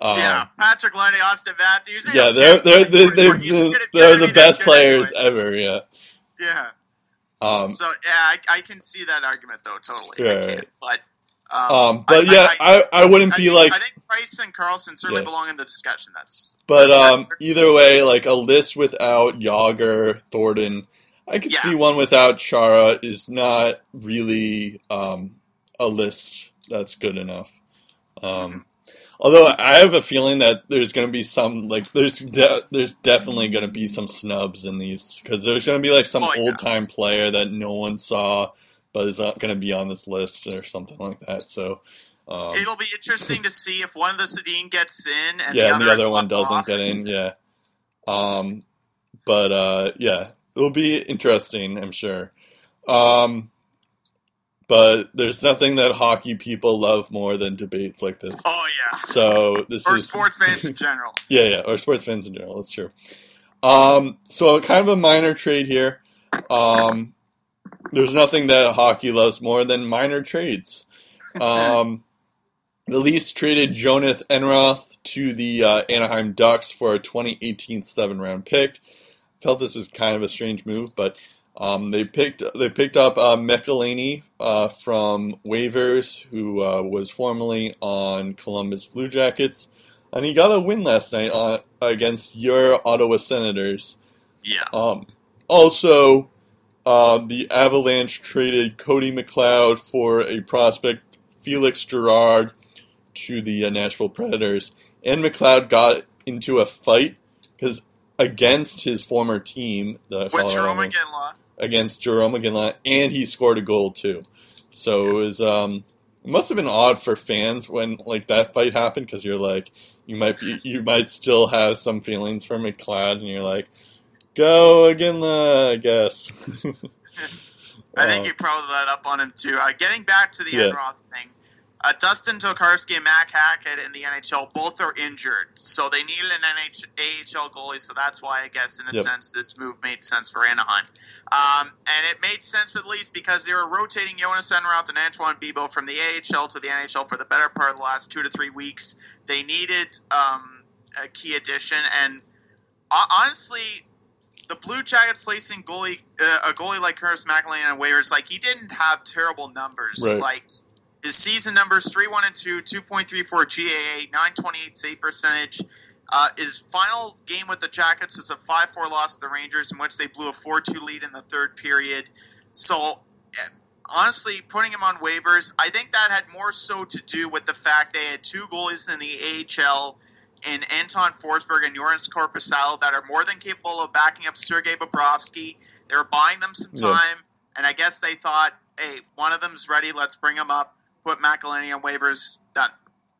Um, yeah, Patrick Laine, Auston Matthews. you yeah, they're they're they're, they're, gonna- they're the best players anyway. ever. Yeah. Yeah. Um, so yeah, I, I can see that argument though totally. I Right, But um, um, but I- yeah, I- I, I, wouldn't be think, like I think Price and Karlsson certainly Yeah. belong in the discussion. That's But um, either way, like a list without Jagr, Thornton, I could Yeah. see one without Chara is not really um, a list that's good enough. Um, although I have a feeling that there's going to be some like there's de- there's definitely going to be some snubs in these because there's going to be like some Oh, yeah. old time player that no one saw but is not going to be on this list or something like that. So. Um, It'll be interesting to see if one of the Sedin gets in and yeah, the and other, the other one doesn't off. get in. Yeah. Um, but uh, yeah, it'll be interesting, I'm sure. Um, but there's nothing that hockey people love more than debates like this. Oh yeah, So this or is sports fans in general. yeah, yeah, or sports fans in general. That's true. Um, so kind of a minor trade here. Um, there's nothing that hockey loves more than minor trades. Um, the Leafs traded Jhonas Enroth to the uh, Anaheim Ducks for a 2018 seven round pick. Felt this was kind of a strange move, but um, they picked they picked up uh, McElhinney uh, from waivers, who uh, was formerly on Columbus Blue Jackets, and he got a win last night on, against your Ottawa Senators. Yeah, Um, also, uh, the Avalanche traded Cody McLeod for a prospect, Felix Girard, to the uh, Nashville Predators. And McLeod got into a fight because against his former team, the with Colorado Jerome Avalanche, McGinley. Against Jerome McGinley, and he scored a goal too. So it was um, it must have been odd for fans when like that fight happened because you're like you might be you might still have some feelings for McLeod, and you're like, go McGinley, I guess. I think Uh, you probably let up on him too. Uh, getting back to the Yeah. Enroth thing, uh, Dustin Tokarski and Matt Hackett in the NHL both are injured, so they needed an NH- AHL goalie. So that's why I guess in a Yep. sense this move made sense for Anaheim, um, and it made sense for the Leafs because they were rotating Jonas Enroth and Antoine Bibeau from the AHL to the NHL for the better part of the last two to three weeks. They needed um, a key addition, and uh, honestly, the Blue Jackets placing goalie uh, a goalie like Curtis McElhinney on waivers, like he didn't have terrible numbers. Right. Like his season numbers: three one and two, two point three four GAA, nine twenty eight save percentage. Uh, his final game with the Jackets was a five four loss to the Rangers, in which they blew a four two lead in the third period. So. eh, Honestly, putting him on waivers, I think that had more so to do with the fact they had two goalies in the AHL in Anton Forsberg and Joonas Korpisalo that are more than capable of backing up Sergei Bobrovsky. They were buying them some Yeah. time, and I guess they thought, hey, one of them's ready. Let's bring him up. Put McElhinney on waivers. Done.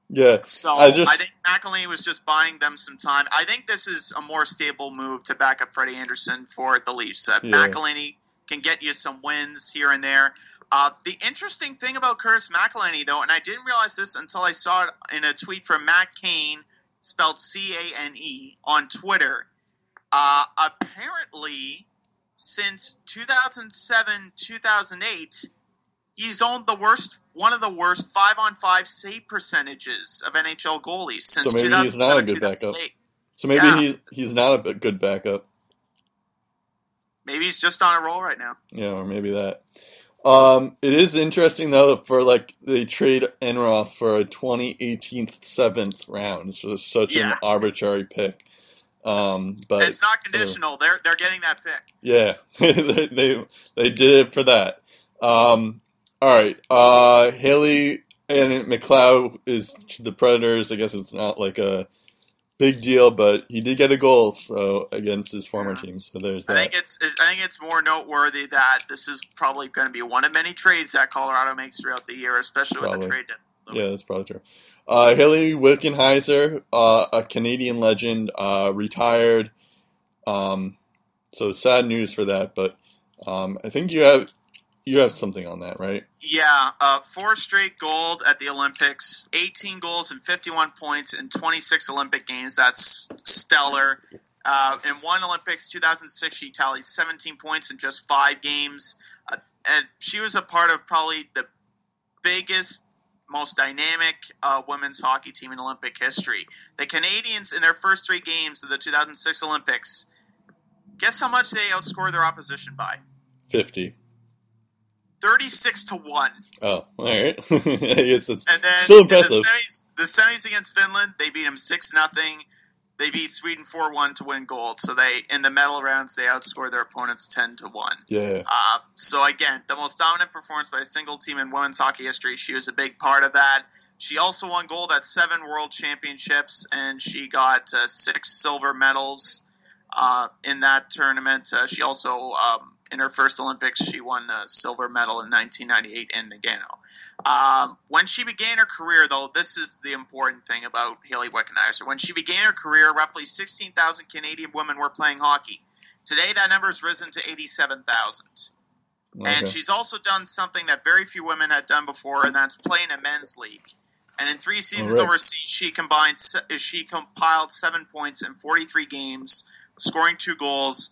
yeah, So I I, think McElhinney was just buying them some time. I think this is a more stable move to back up Freddie Andersen for the Leafs. Uh, Yeah. McElhinney can get you some wins here and there. Uh, the interesting thing about Curtis McElhinney, though, and I didn't realize this until I saw it in a tweet from Matt Kane, spelled C A N E, on Twitter. Uh, apparently, since 2007 2008, he's owned the worst, one of the worst five on five save percentages of NHL goalies since So maybe he's not a 2007 good backup. 2008. so maybe Yeah. he he's not a good backup. Maybe he's just on a roll right now. Yeah, or maybe that. Um, it is interesting though for like they trade Enroth for a 2018 seventh round. It's just such an arbitrary pick. Um, but And it's not conditional. They're they're getting that pick. yeah, they, they they did it for that. Um, all right, uh, Haley and McLeod is to the Predators. I guess it's not like a big deal, but he did get a goal so against his former Yeah. team. So there's I that. think it's I think it's more noteworthy that this is probably going to be one of many trades that Colorado makes throughout the year, especially with the trade deadline. Yeah, that's probably true. Uh, Hayley Wickenheiser, uh, a Canadian legend, uh, retired. Um, so sad news for that, but um, I think you have you have something on that, right? Yeah, uh, four straight gold at the Olympics, 18 goals and 51 points in 26 Olympic games. That's stellar. Uh, in one Olympics, 2006, she tallied 17 points in just five games, uh, and she was a part of probably the biggest, most dynamic uh, women's hockey team in Olympic history. The Canadians, in their first three games of the 2006 Olympics, guess how much they outscored their opposition by? 50. 36 to 1. Oh, all right. I guess that's And then still in the impressive. semis, the semis against Finland, they beat them 6 nothing. They beat Sweden 4 1 to win gold. So they in the medal rounds, they outscored their opponents 10 to 1. Yeah. Uh, so again, the most dominant performance by a single team in women's hockey history. She was a big part of that. She also won gold at seven world championships, and she got uh, six silver medals uh, in that tournament. Uh, she also, um, in her first Olympics, she won a silver medal in 1998 in Nagano. Um, when she began her career, though, this is the important thing about Hayley Wickenheiser. When she began her career, roughly 16,000 Canadian women were playing hockey. Today, that number has risen to 87,000. Okay. And she's also done something that very few women had done before, and that's playing a men's league. And in three seasons right. overseas, she combined she compiled seven points in 43 games, scoring two goals.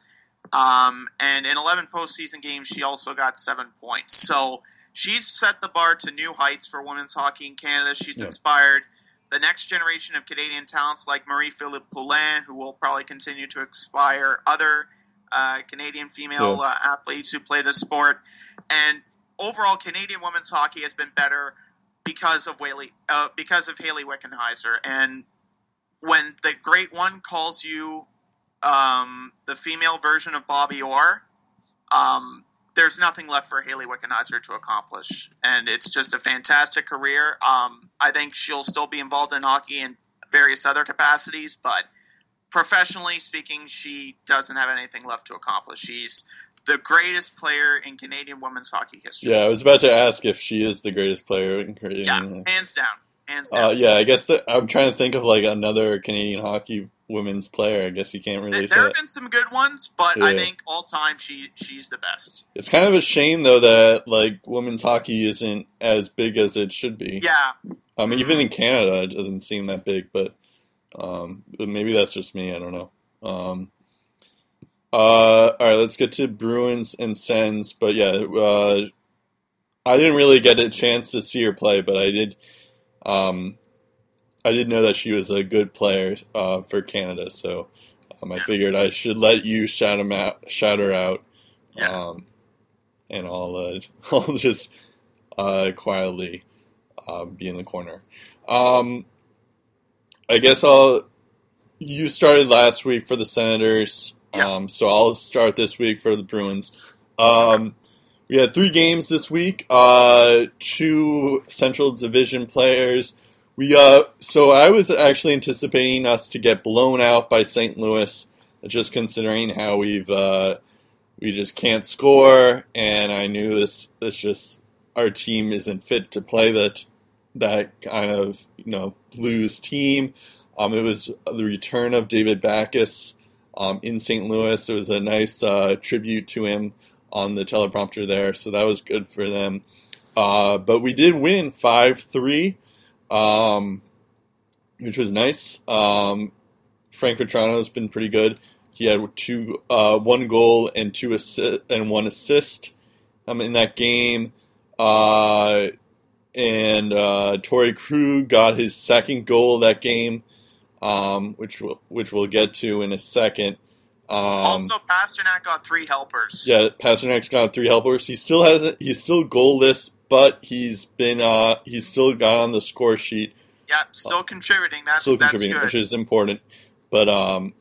Um, and in 11 postseason games, she also got seven points. So she's set the bar to new heights for women's hockey in Canada. She's Yeah. inspired the next generation of Canadian talents like Marie-Philip Poulin, who will probably continue to inspire other uh, Canadian female Yeah. uh, athletes who play the sport. And overall, Canadian women's hockey has been better because of Whaley, uh, because of Hayley Wickenheiser. And when the Great One calls you um, the female version of Bobby Orr, um, there's nothing left for Hayley Wickenheiser to accomplish, and it's just a fantastic career. Um, I think she'll still be involved in hockey in various other capacities, but professionally speaking, she doesn't have anything left to accomplish. She's the greatest player in Canadian women's hockey history. Yeah, I was about to ask if she is the greatest player in Canadian. Yeah, hands down, hands down. Uh, yeah, I guess that I'm trying to think of like another Canadian hockey women's player. I guess you can't really there have That. been some good ones, but I think all time she she's the best. It's kind of a shame though that like women's hockey isn't as big as it should be. Yeah, Um, even in Canada, it doesn't seem that big, but um, but maybe that's just me. I don't know. Um, uh, all right, let's get to Bruins and Sens. But yeah, uh, I didn't really get a chance to see her play, but I did. Um, I didn't know that she was a good player uh, for Canada, so um, I figured I should let you shout him out, shout her out, Yeah. um, and I'll uh, I'll just uh, quietly uh, be in the corner. Um, I guess I'll. You started last week for the Senators, Yeah. um, so I'll start this week for the Bruins. Um, we had three games this week. Uh, two Central Division players. We uh, so I was actually anticipating us to get blown out by St. Louis, just considering how we've uh, we just can't score, and I knew this this just our team isn't fit to play that that kind of you know blues team. Um, it was the return of David Backes um, in St. Louis. It was a nice uh, tribute to him on the teleprompter there, so that was good for them. Uh, but we did win five three, um, which was nice. Um, Frank Vatrano has been pretty good. He had two, uh, one goal and two assi- and one assist um, in that game. Uh, and uh, Torey Krug got his second goal that game, um, which we'll, which we'll get to in a second. Um, also, Pastrnak got three helpers. yeah, Pastrnak's got three helpers. He still has he's still goalless, but he's been uh, he's still got on the score sheet yeah, still contributing. That's still that's contributing, good. which is important. But um,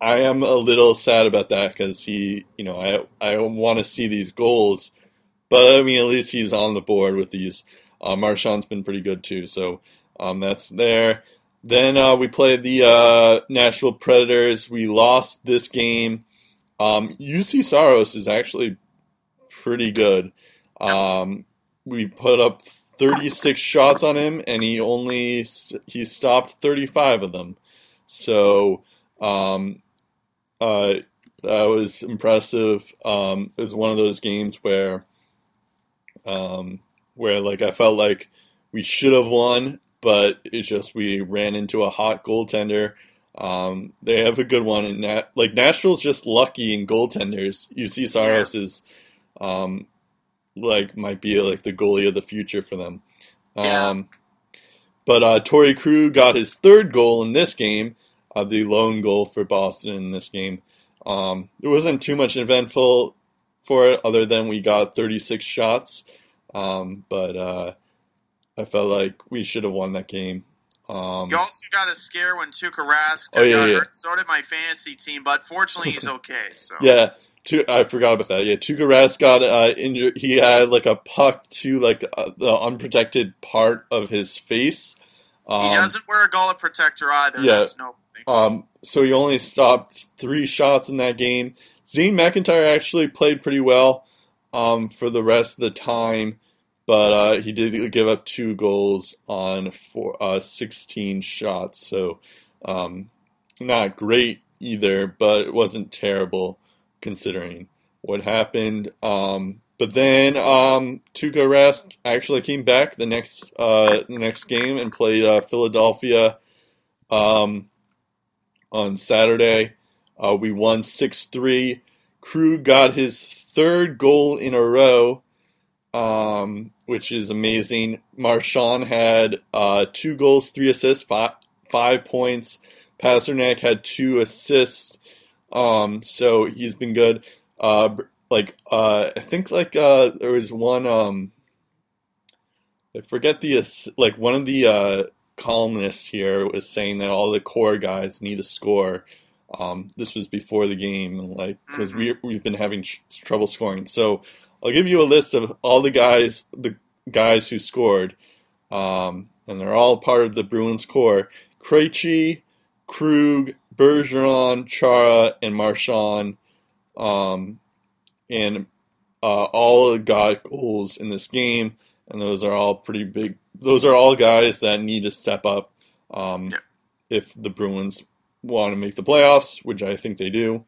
I am a little sad about that because he, you know, I I want to see these goals, but I mean, at least he's on the board with these. Uh, Marchand's been pretty good too, so um, that's there. Then uh, we played the uh, Nashville Predators. We lost this game. Um, Juuse Saros is actually pretty good. Um, we put up 36 shots on him, and he only he stopped 35 of them. So um, uh, that was impressive. Um, it was one of those games where um, where like I felt like we should have won, but it's just we ran into a hot goaltender. Um, they have a good one, and Nat- like Nashville's just lucky in goaltenders. Juuse Saros is um, like might be like the goalie of the future for them. Yeah. Um, but uh, Torey Krug got his third goal in this game, uh, the lone goal for Boston in this game. Um, there wasn't too much eventful for it, other than we got 36 shots. Um, but uh, I felt like we should have won that game. Um, You also got a scare when Tuukka Rask Oh, yeah, got yeah. hurt. So did my fantasy team, but fortunately he's okay. So Yeah, I forgot about that. Yeah, Tuukka Rask got uh, injured. He had like a puck to like the, the unprotected part of his face. Um, he doesn't wear a gullet protector either. yeah. That's no. Um, so he only stopped three shots in that game. Zane McIntyre actually played pretty well um, for the rest of the time, but uh, he did give up two goals on four, uh, 16 shots. So um, not great either, but it wasn't terrible considering what happened. Um, but then um, Tuukka Rask actually came back the next uh, next game and played uh, Philadelphia. Um, on Saturday. Uh, we won 6 3. Krug got his third goal in a row, um, which is amazing. Marchand had uh, two goals, three assists, five, five points. Pastrnak had two assists, um, so he's been good. Uh, like uh, I think like uh, there was one. Um, I forget the like one of the uh, columnists here was saying that all the core guys need to score. Um, this was before the game, like because we we've been having tr- trouble scoring. So I'll give you a list of all the guys, the guys who scored, um, and they're all part of the Bruins core: Krejci, Krug, Bergeron, Chara, and Marchand. Um, and uh, all got goals in this game, and those are all pretty big. Those are all guys that need to step up um, Yeah. if the Bruins want to make the playoffs, which I think they do.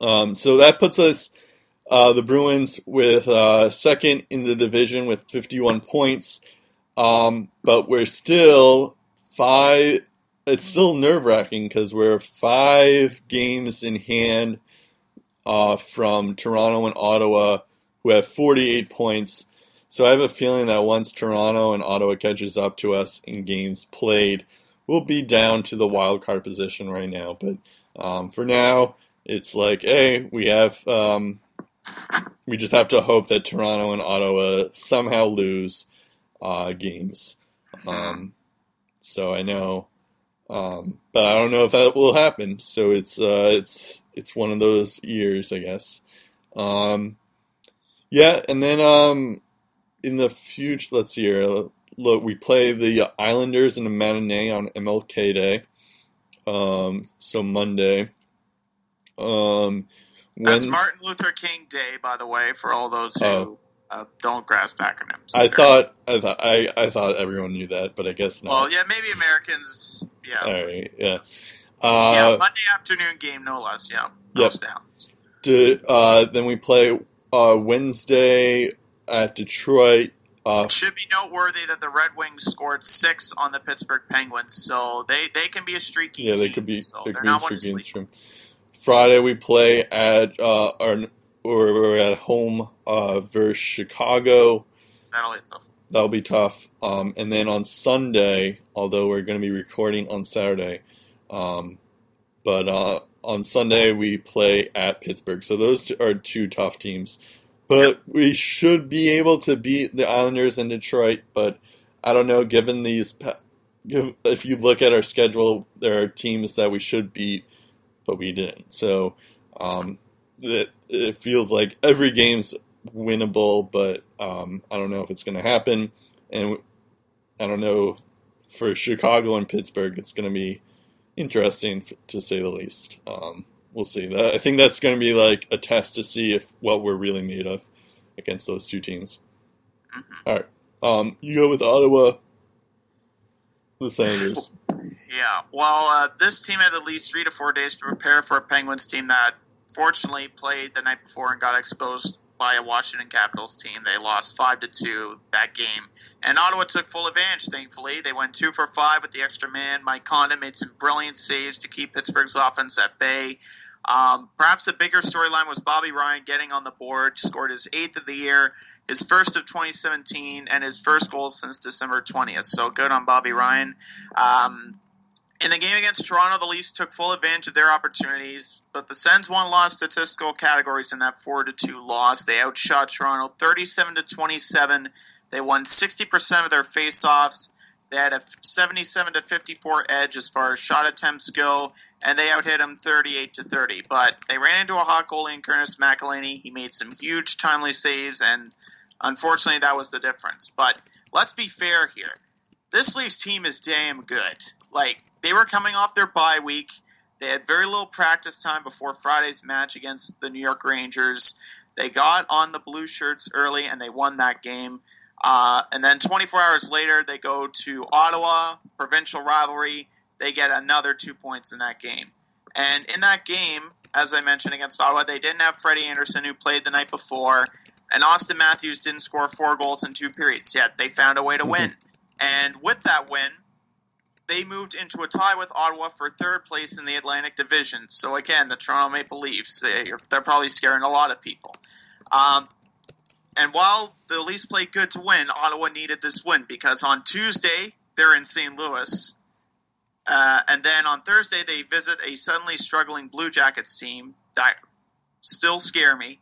Um, so that puts us, uh, the Bruins, with uh, second in the division with 51 points. Um, but we're still five. It's still nerve wracking because we're five games in hand uh, from Toronto and Ottawa, who have 48 points. So I have a feeling that once Toronto and Ottawa catches up to us in games played, we'll be down to the wild card position right now. But um, for now, it's like, hey, we have, um, we just have to hope that Toronto and Ottawa somehow lose uh, games. Um, so I know, um, but I don't know if that will happen. So it's uh, it's it's one of those years, I guess. Um, yeah, and then um, in the future, let's see here. Look, we play the Islanders in a matinee on MLK Day. Um, so Monday. Um, That's Martin Luther King Day, by the way, for all those who Oh. Uh, don't grasp acronyms. I thought I thought I, I thought everyone knew that, but I guess not. Well, yeah, maybe Americans. Yeah, All right, yeah. yeah. Uh, Monday afternoon game, no less. Yeah, Yep. down. uh, then we play uh, Wednesday at Detroit. Uh, It should be noteworthy that the Red Wings scored six on the Pittsburgh Penguins, so they, they can be a streaky yeah, team. they could be. so they they're not one to streaky and sleep. stream. Friday we play at uh, our or we're at home uh, versus Chicago. That'll be tough. That'll be tough. Um, and then on Sunday, although we're going to be recording on Saturday, um, but uh, on Sunday we play at Pittsburgh. So those are two tough teams. But we should be able to beat the Islanders in Detroit. But I don't know, given these, if you look at our schedule, there are teams that we should beat, but we didn't. So um, it, it feels like every game's winnable, but um, I don't know if it's going to happen. And I don't know for Chicago and Pittsburgh, it's going to be interesting to say the least. Um, we'll see. That, I think that's going to be like a test to see if what we're really made of against those two teams. All right, um, you go with Ottawa, the Senators. Yeah. Well, uh, this team had at least three to four days to prepare for a Penguins team that fortunately played the night before and got exposed by a Washington Capitals team. They lost five to two that game, and Ottawa took full advantage. Thankfully, they went two for five with the extra man. Mike Condon made some brilliant saves to keep Pittsburgh's offense at bay. Um, perhaps the bigger storyline was Bobby Ryan getting on the board, scored his eighth of the year, his first of 2017, and his first goal since December 20th. So good on Bobby Ryan. Um, in the game against Toronto, the Leafs took full advantage of their opportunities, but the Sens won a lot of statistical categories in that four to two loss. They outshot Toronto 37 to 27. They won 60% of their faceoffs. They had a 77 to 54 edge as far as shot attempts go, and they outhit them 38 to 30. But they ran into a hot goalie in Curtis McElhinney. He made some huge timely saves, and unfortunately, that was the difference. But let's be fair here. This Leafs team is damn good. Like they were coming off their bye week. They had very little practice time before Friday's match against the New York Rangers. They got on the blue shirts early and they won that game. Uh, and then 24 hours later, they go to Ottawa, provincial rivalry. They get another two points in that game. And in that game, as I mentioned against Ottawa, they didn't have Freddie Andersen, who played the night before, and Auston Matthews didn't score four goals in two periods. Yet they found a way to win. And with that win, they moved into a tie with Ottawa for third place in the Atlantic Division. So again, the Toronto Maple Leafs, they, are probably scaring a lot of people. Um, and while the Leafs played good to win, Ottawa needed this win because on Tuesday they're in St. Louis, uh, and then on Thursday they visit a suddenly struggling Blue Jackets team that still scare me.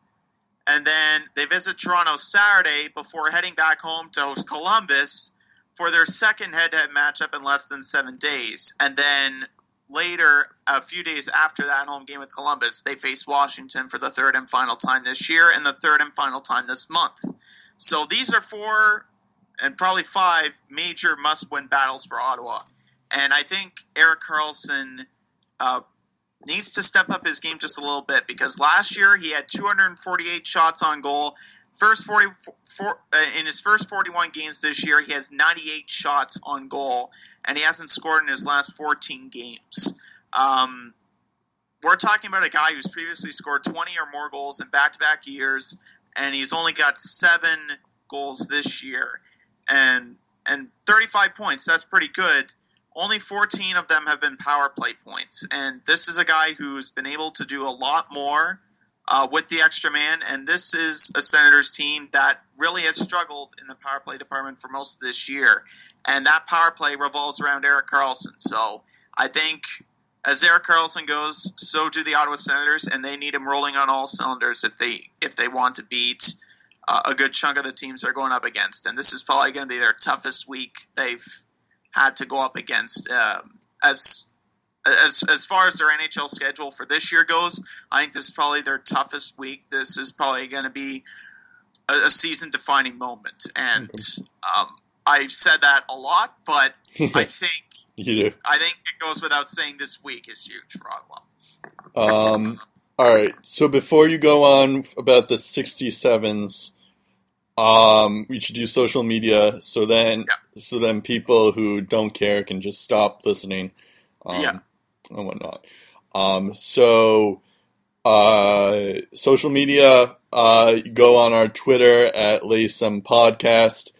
And then they visit Toronto Saturday before heading back home to host Columbus for their second head-to-head matchup in less than seven days, and then later, a few days after that home game with Columbus, they face Washington for the third and final time this year, and the third and final time this month. So these are four and probably five major must-win battles for Ottawa, and I think Erik Karlsson. Uh, needs to step up his game just a little bit because last year he had 248 shots on goal First 44 uh, in his first 41 games this year, he has 98 shots on goal, and he hasn't scored in his last 14 games. Um, we're talking about a guy who's previously scored 20 or more goals in back-to-back years, and he's only got seven goals this year, and and 35 points. That's pretty good. Only 14 of them have been power play points, and this is a guy who's been able to do a lot more uh, with the extra man. And this is a Senators team that really has struggled in the power play department for most of this year. And that power play revolves around Erik Karlsson. So I think as Erik Karlsson goes, so do the Ottawa Senators, and they need him rolling on all cylinders if they if they want to beat uh, a good chunk of the teams they're going up against. And this is probably going to be their toughest week they've had to go up against. Um, as as as far as their NHL schedule for this year goes, I think this is probably their toughest week. This is probably going to be a, a season defining moment, and um, I've said that a lot, but I think do. I think it goes without saying this week is huge for Ottawa. Um. All right. So before you go on about the 67s, um, we should do social media. So then, yeah. so then people who don't care can just stop listening. Um, yeah and whatnot. Um, so, uh, social media, uh, go on our Twitter at Lay Some Podcast,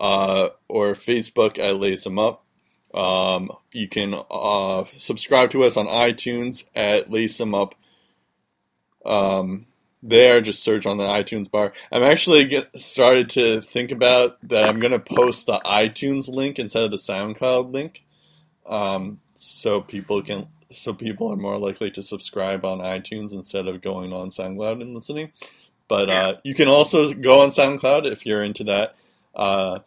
uh, or Facebook at Lay Some Up. Um, you can uh, subscribe to us on iTunes at Lay Some Up. Um, there, just search on the iTunes bar. I'm actually get, started to think about that. I'm going to post the iTunes link instead of the SoundCloud link, um, so people can so people are more likely to subscribe on iTunes instead of going on SoundCloud and listening. But Yeah. uh, you can also go on SoundCloud if you're into that. Uh,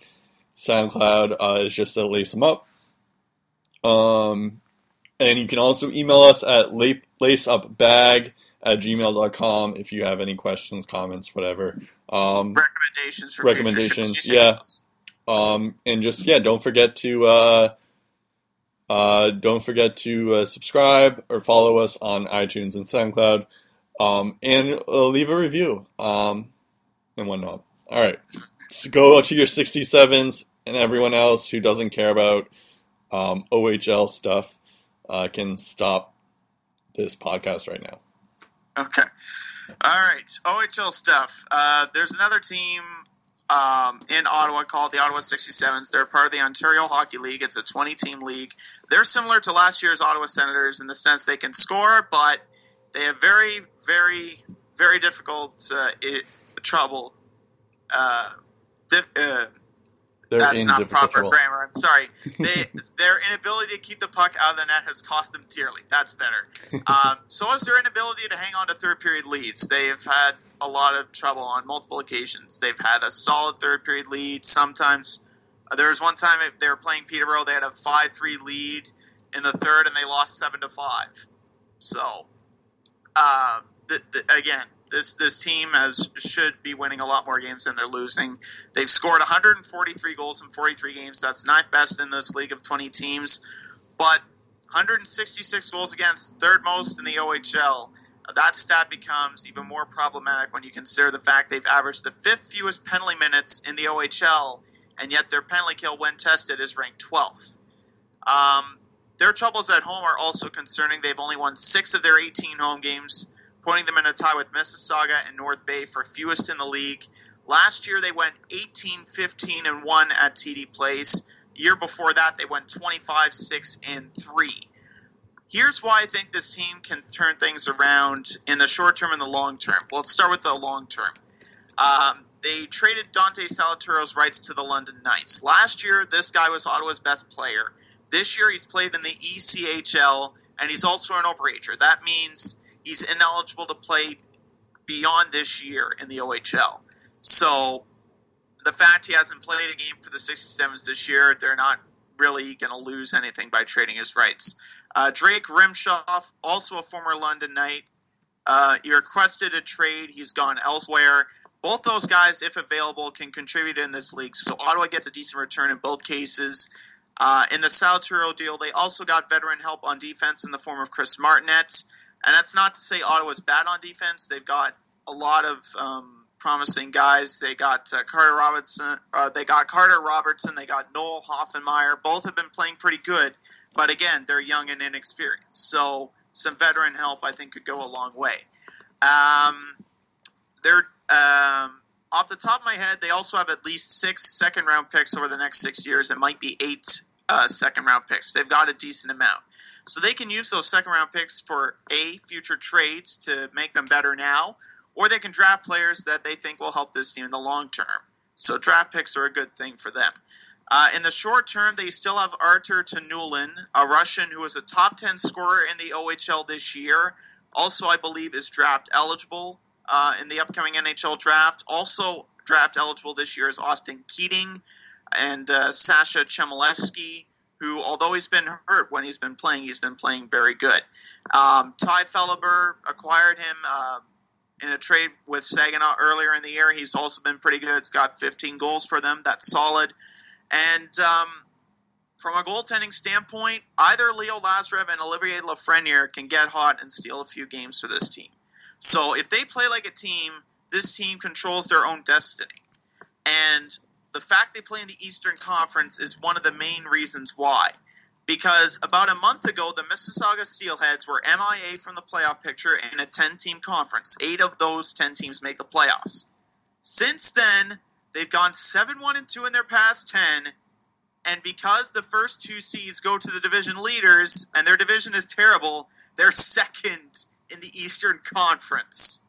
SoundCloud uh, is just to lace them up. Um, and you can also email us at la- laceupbag at gmail.com if you have any questions, comments, whatever. Um, Recommendations for Recommendations, yeah. um, and just yeah, don't forget to uh, don't forget to uh, subscribe or follow us on iTunes and SoundCloud, um, and uh, leave a review um, and whatnot. All right, so go to your 67s, and everyone else who doesn't care about um, OHL stuff uh, can stop this podcast right now. Okay. All right, OHL stuff. Uh, there's another team um, in Ottawa called the Ottawa 67s. They're part of the Ontario Hockey League. It's a 20 team league. They're similar to last year's Ottawa Senators in the sense they can score, but they have very, very, very difficult uh, it, trouble. Uh, dif- uh, that's not proper trouble. grammar. I'm sorry. They, their inability to keep the puck out of the net has cost them dearly. That's better. Um, so is their inability to hang on to third period leads. They've had a lot of trouble on multiple occasions. They've had a solid third period lead. Sometimes uh, there was one time they were playing Peterborough, they had a five three lead in the third, and they lost seven to five. So, uh, th- th- again, this this team has should be winning a lot more games than they're losing. They've scored 143 goals in 43 games. That's ninth best in this league of 20 teams, but 166 goals against, third most in the OHL. That stat becomes even more problematic when you consider the fact they've averaged the fifth fewest penalty minutes in the OHL, and yet their penalty kill when tested is ranked 12th. Um, their troubles at home are also concerning. They've only won six of their 18 home games, putting them in a tie with Mississauga and North Bay for fewest in the league. Last year they went 18, 15, and 1 at TD Place. The year before that they went 25, 6, and 3. Here's why I think this team can turn things around in the short term and the long term. Well, let's start with the long term. Um, they traded Dante Salituro's rights to the London Knights. Last year, this guy was Ottawa's best player. This year, he's played in the ECHL, and he's also an overager. That means he's ineligible to play beyond this year in the OHL. So, the fact he hasn't played a game for the 67s this year, they're not really going to lose anything by trading his rights. Uh, Drake Rimshoff, also a former London Knight, uh, he requested a trade. He's gone elsewhere. Both those guys, if available, can contribute in this league. So Ottawa gets a decent return in both cases. Uh, in the Salituro deal, they also got veteran help on defense in the form of Chris Martinet. And that's not to say Ottawa's bad on defense. They've got a lot of um, promising guys. They got uh, Carter Robertson. Uh, they got Carter Robertson. They got Noel Hoefenmayer. Both have been playing pretty good, but again, they're young and inexperienced. So some veteran help, I think, could go a long way. Um, they're um, off the top of my head. They also have at least six second round picks over the next six years. It might be eight uh, second round picks. They've got a decent amount. So they can use those second round picks for A, future trades to make them better now, or they can draft players that they think will help this team in the long term. So draft picks are a good thing for them. Uh, in the short term, they still have Artur Tyanulin, a Russian who is a top 10 scorer in the OHL this year. Also, I believe, is draft eligible uh, in the upcoming NHL draft. Also, draft eligible this year is Austin Keating and uh, Sasha Chmelevski, who, although he's been hurt when he's been playing, he's been playing very good. Um, Tye Felhaber acquired him uh, in a trade with Saginaw earlier in the year. He's also been pretty good. He's got 15 goals for them. That's solid. And um, from a goaltending standpoint, either Leo Lazarev and Olivier Lafreniere can get hot and steal a few games for this team. So if they play like a team, this team controls their own destiny. And the fact they play in the Eastern Conference is one of the main reasons why. Because about a month ago, the Mississauga Steelheads were MIA from the playoff picture in a 10 team conference. Eight of those 10 teams make the playoffs. Since then, they've gone 7 1 and 2 in their past 10. And because the first two seeds go to the division leaders and their division is terrible, they're second in the Eastern Conference.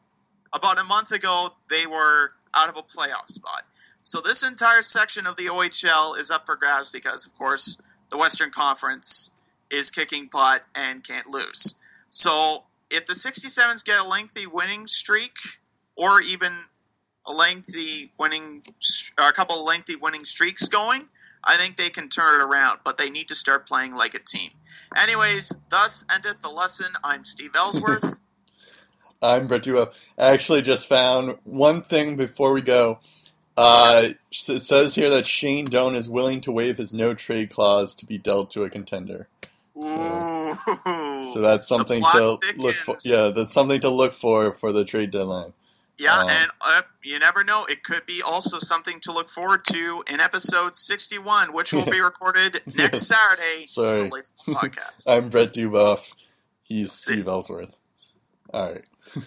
About a month ago, they were out of a playoff spot. So this entire section of the OHL is up for grabs because, of course, the Western Conference is kicking butt and can't lose. So if the 67s get a lengthy winning streak, or even lengthy winning, a couple of lengthy winning streaks going, I think they can turn it around. But they need to start playing like a team. Anyways, thus endeth the lesson. I'm Steve Ellsworth. I'm Brett Duo. I actually just found one thing before we go. Uh, it says here that Shane Doan is willing to waive his no trade clause to be dealt to a contender. Ooh. So that's something plot to look for. Yeah, that's something to look for for the trade deadline. Yeah, Um, and uh, you never know. It could be also something to look forward to in episode 61, which will be recorded next Saturday. Sorry. It's a Lace podcast. I'm Brett Duboff. He's Steve Ellsworth. All right.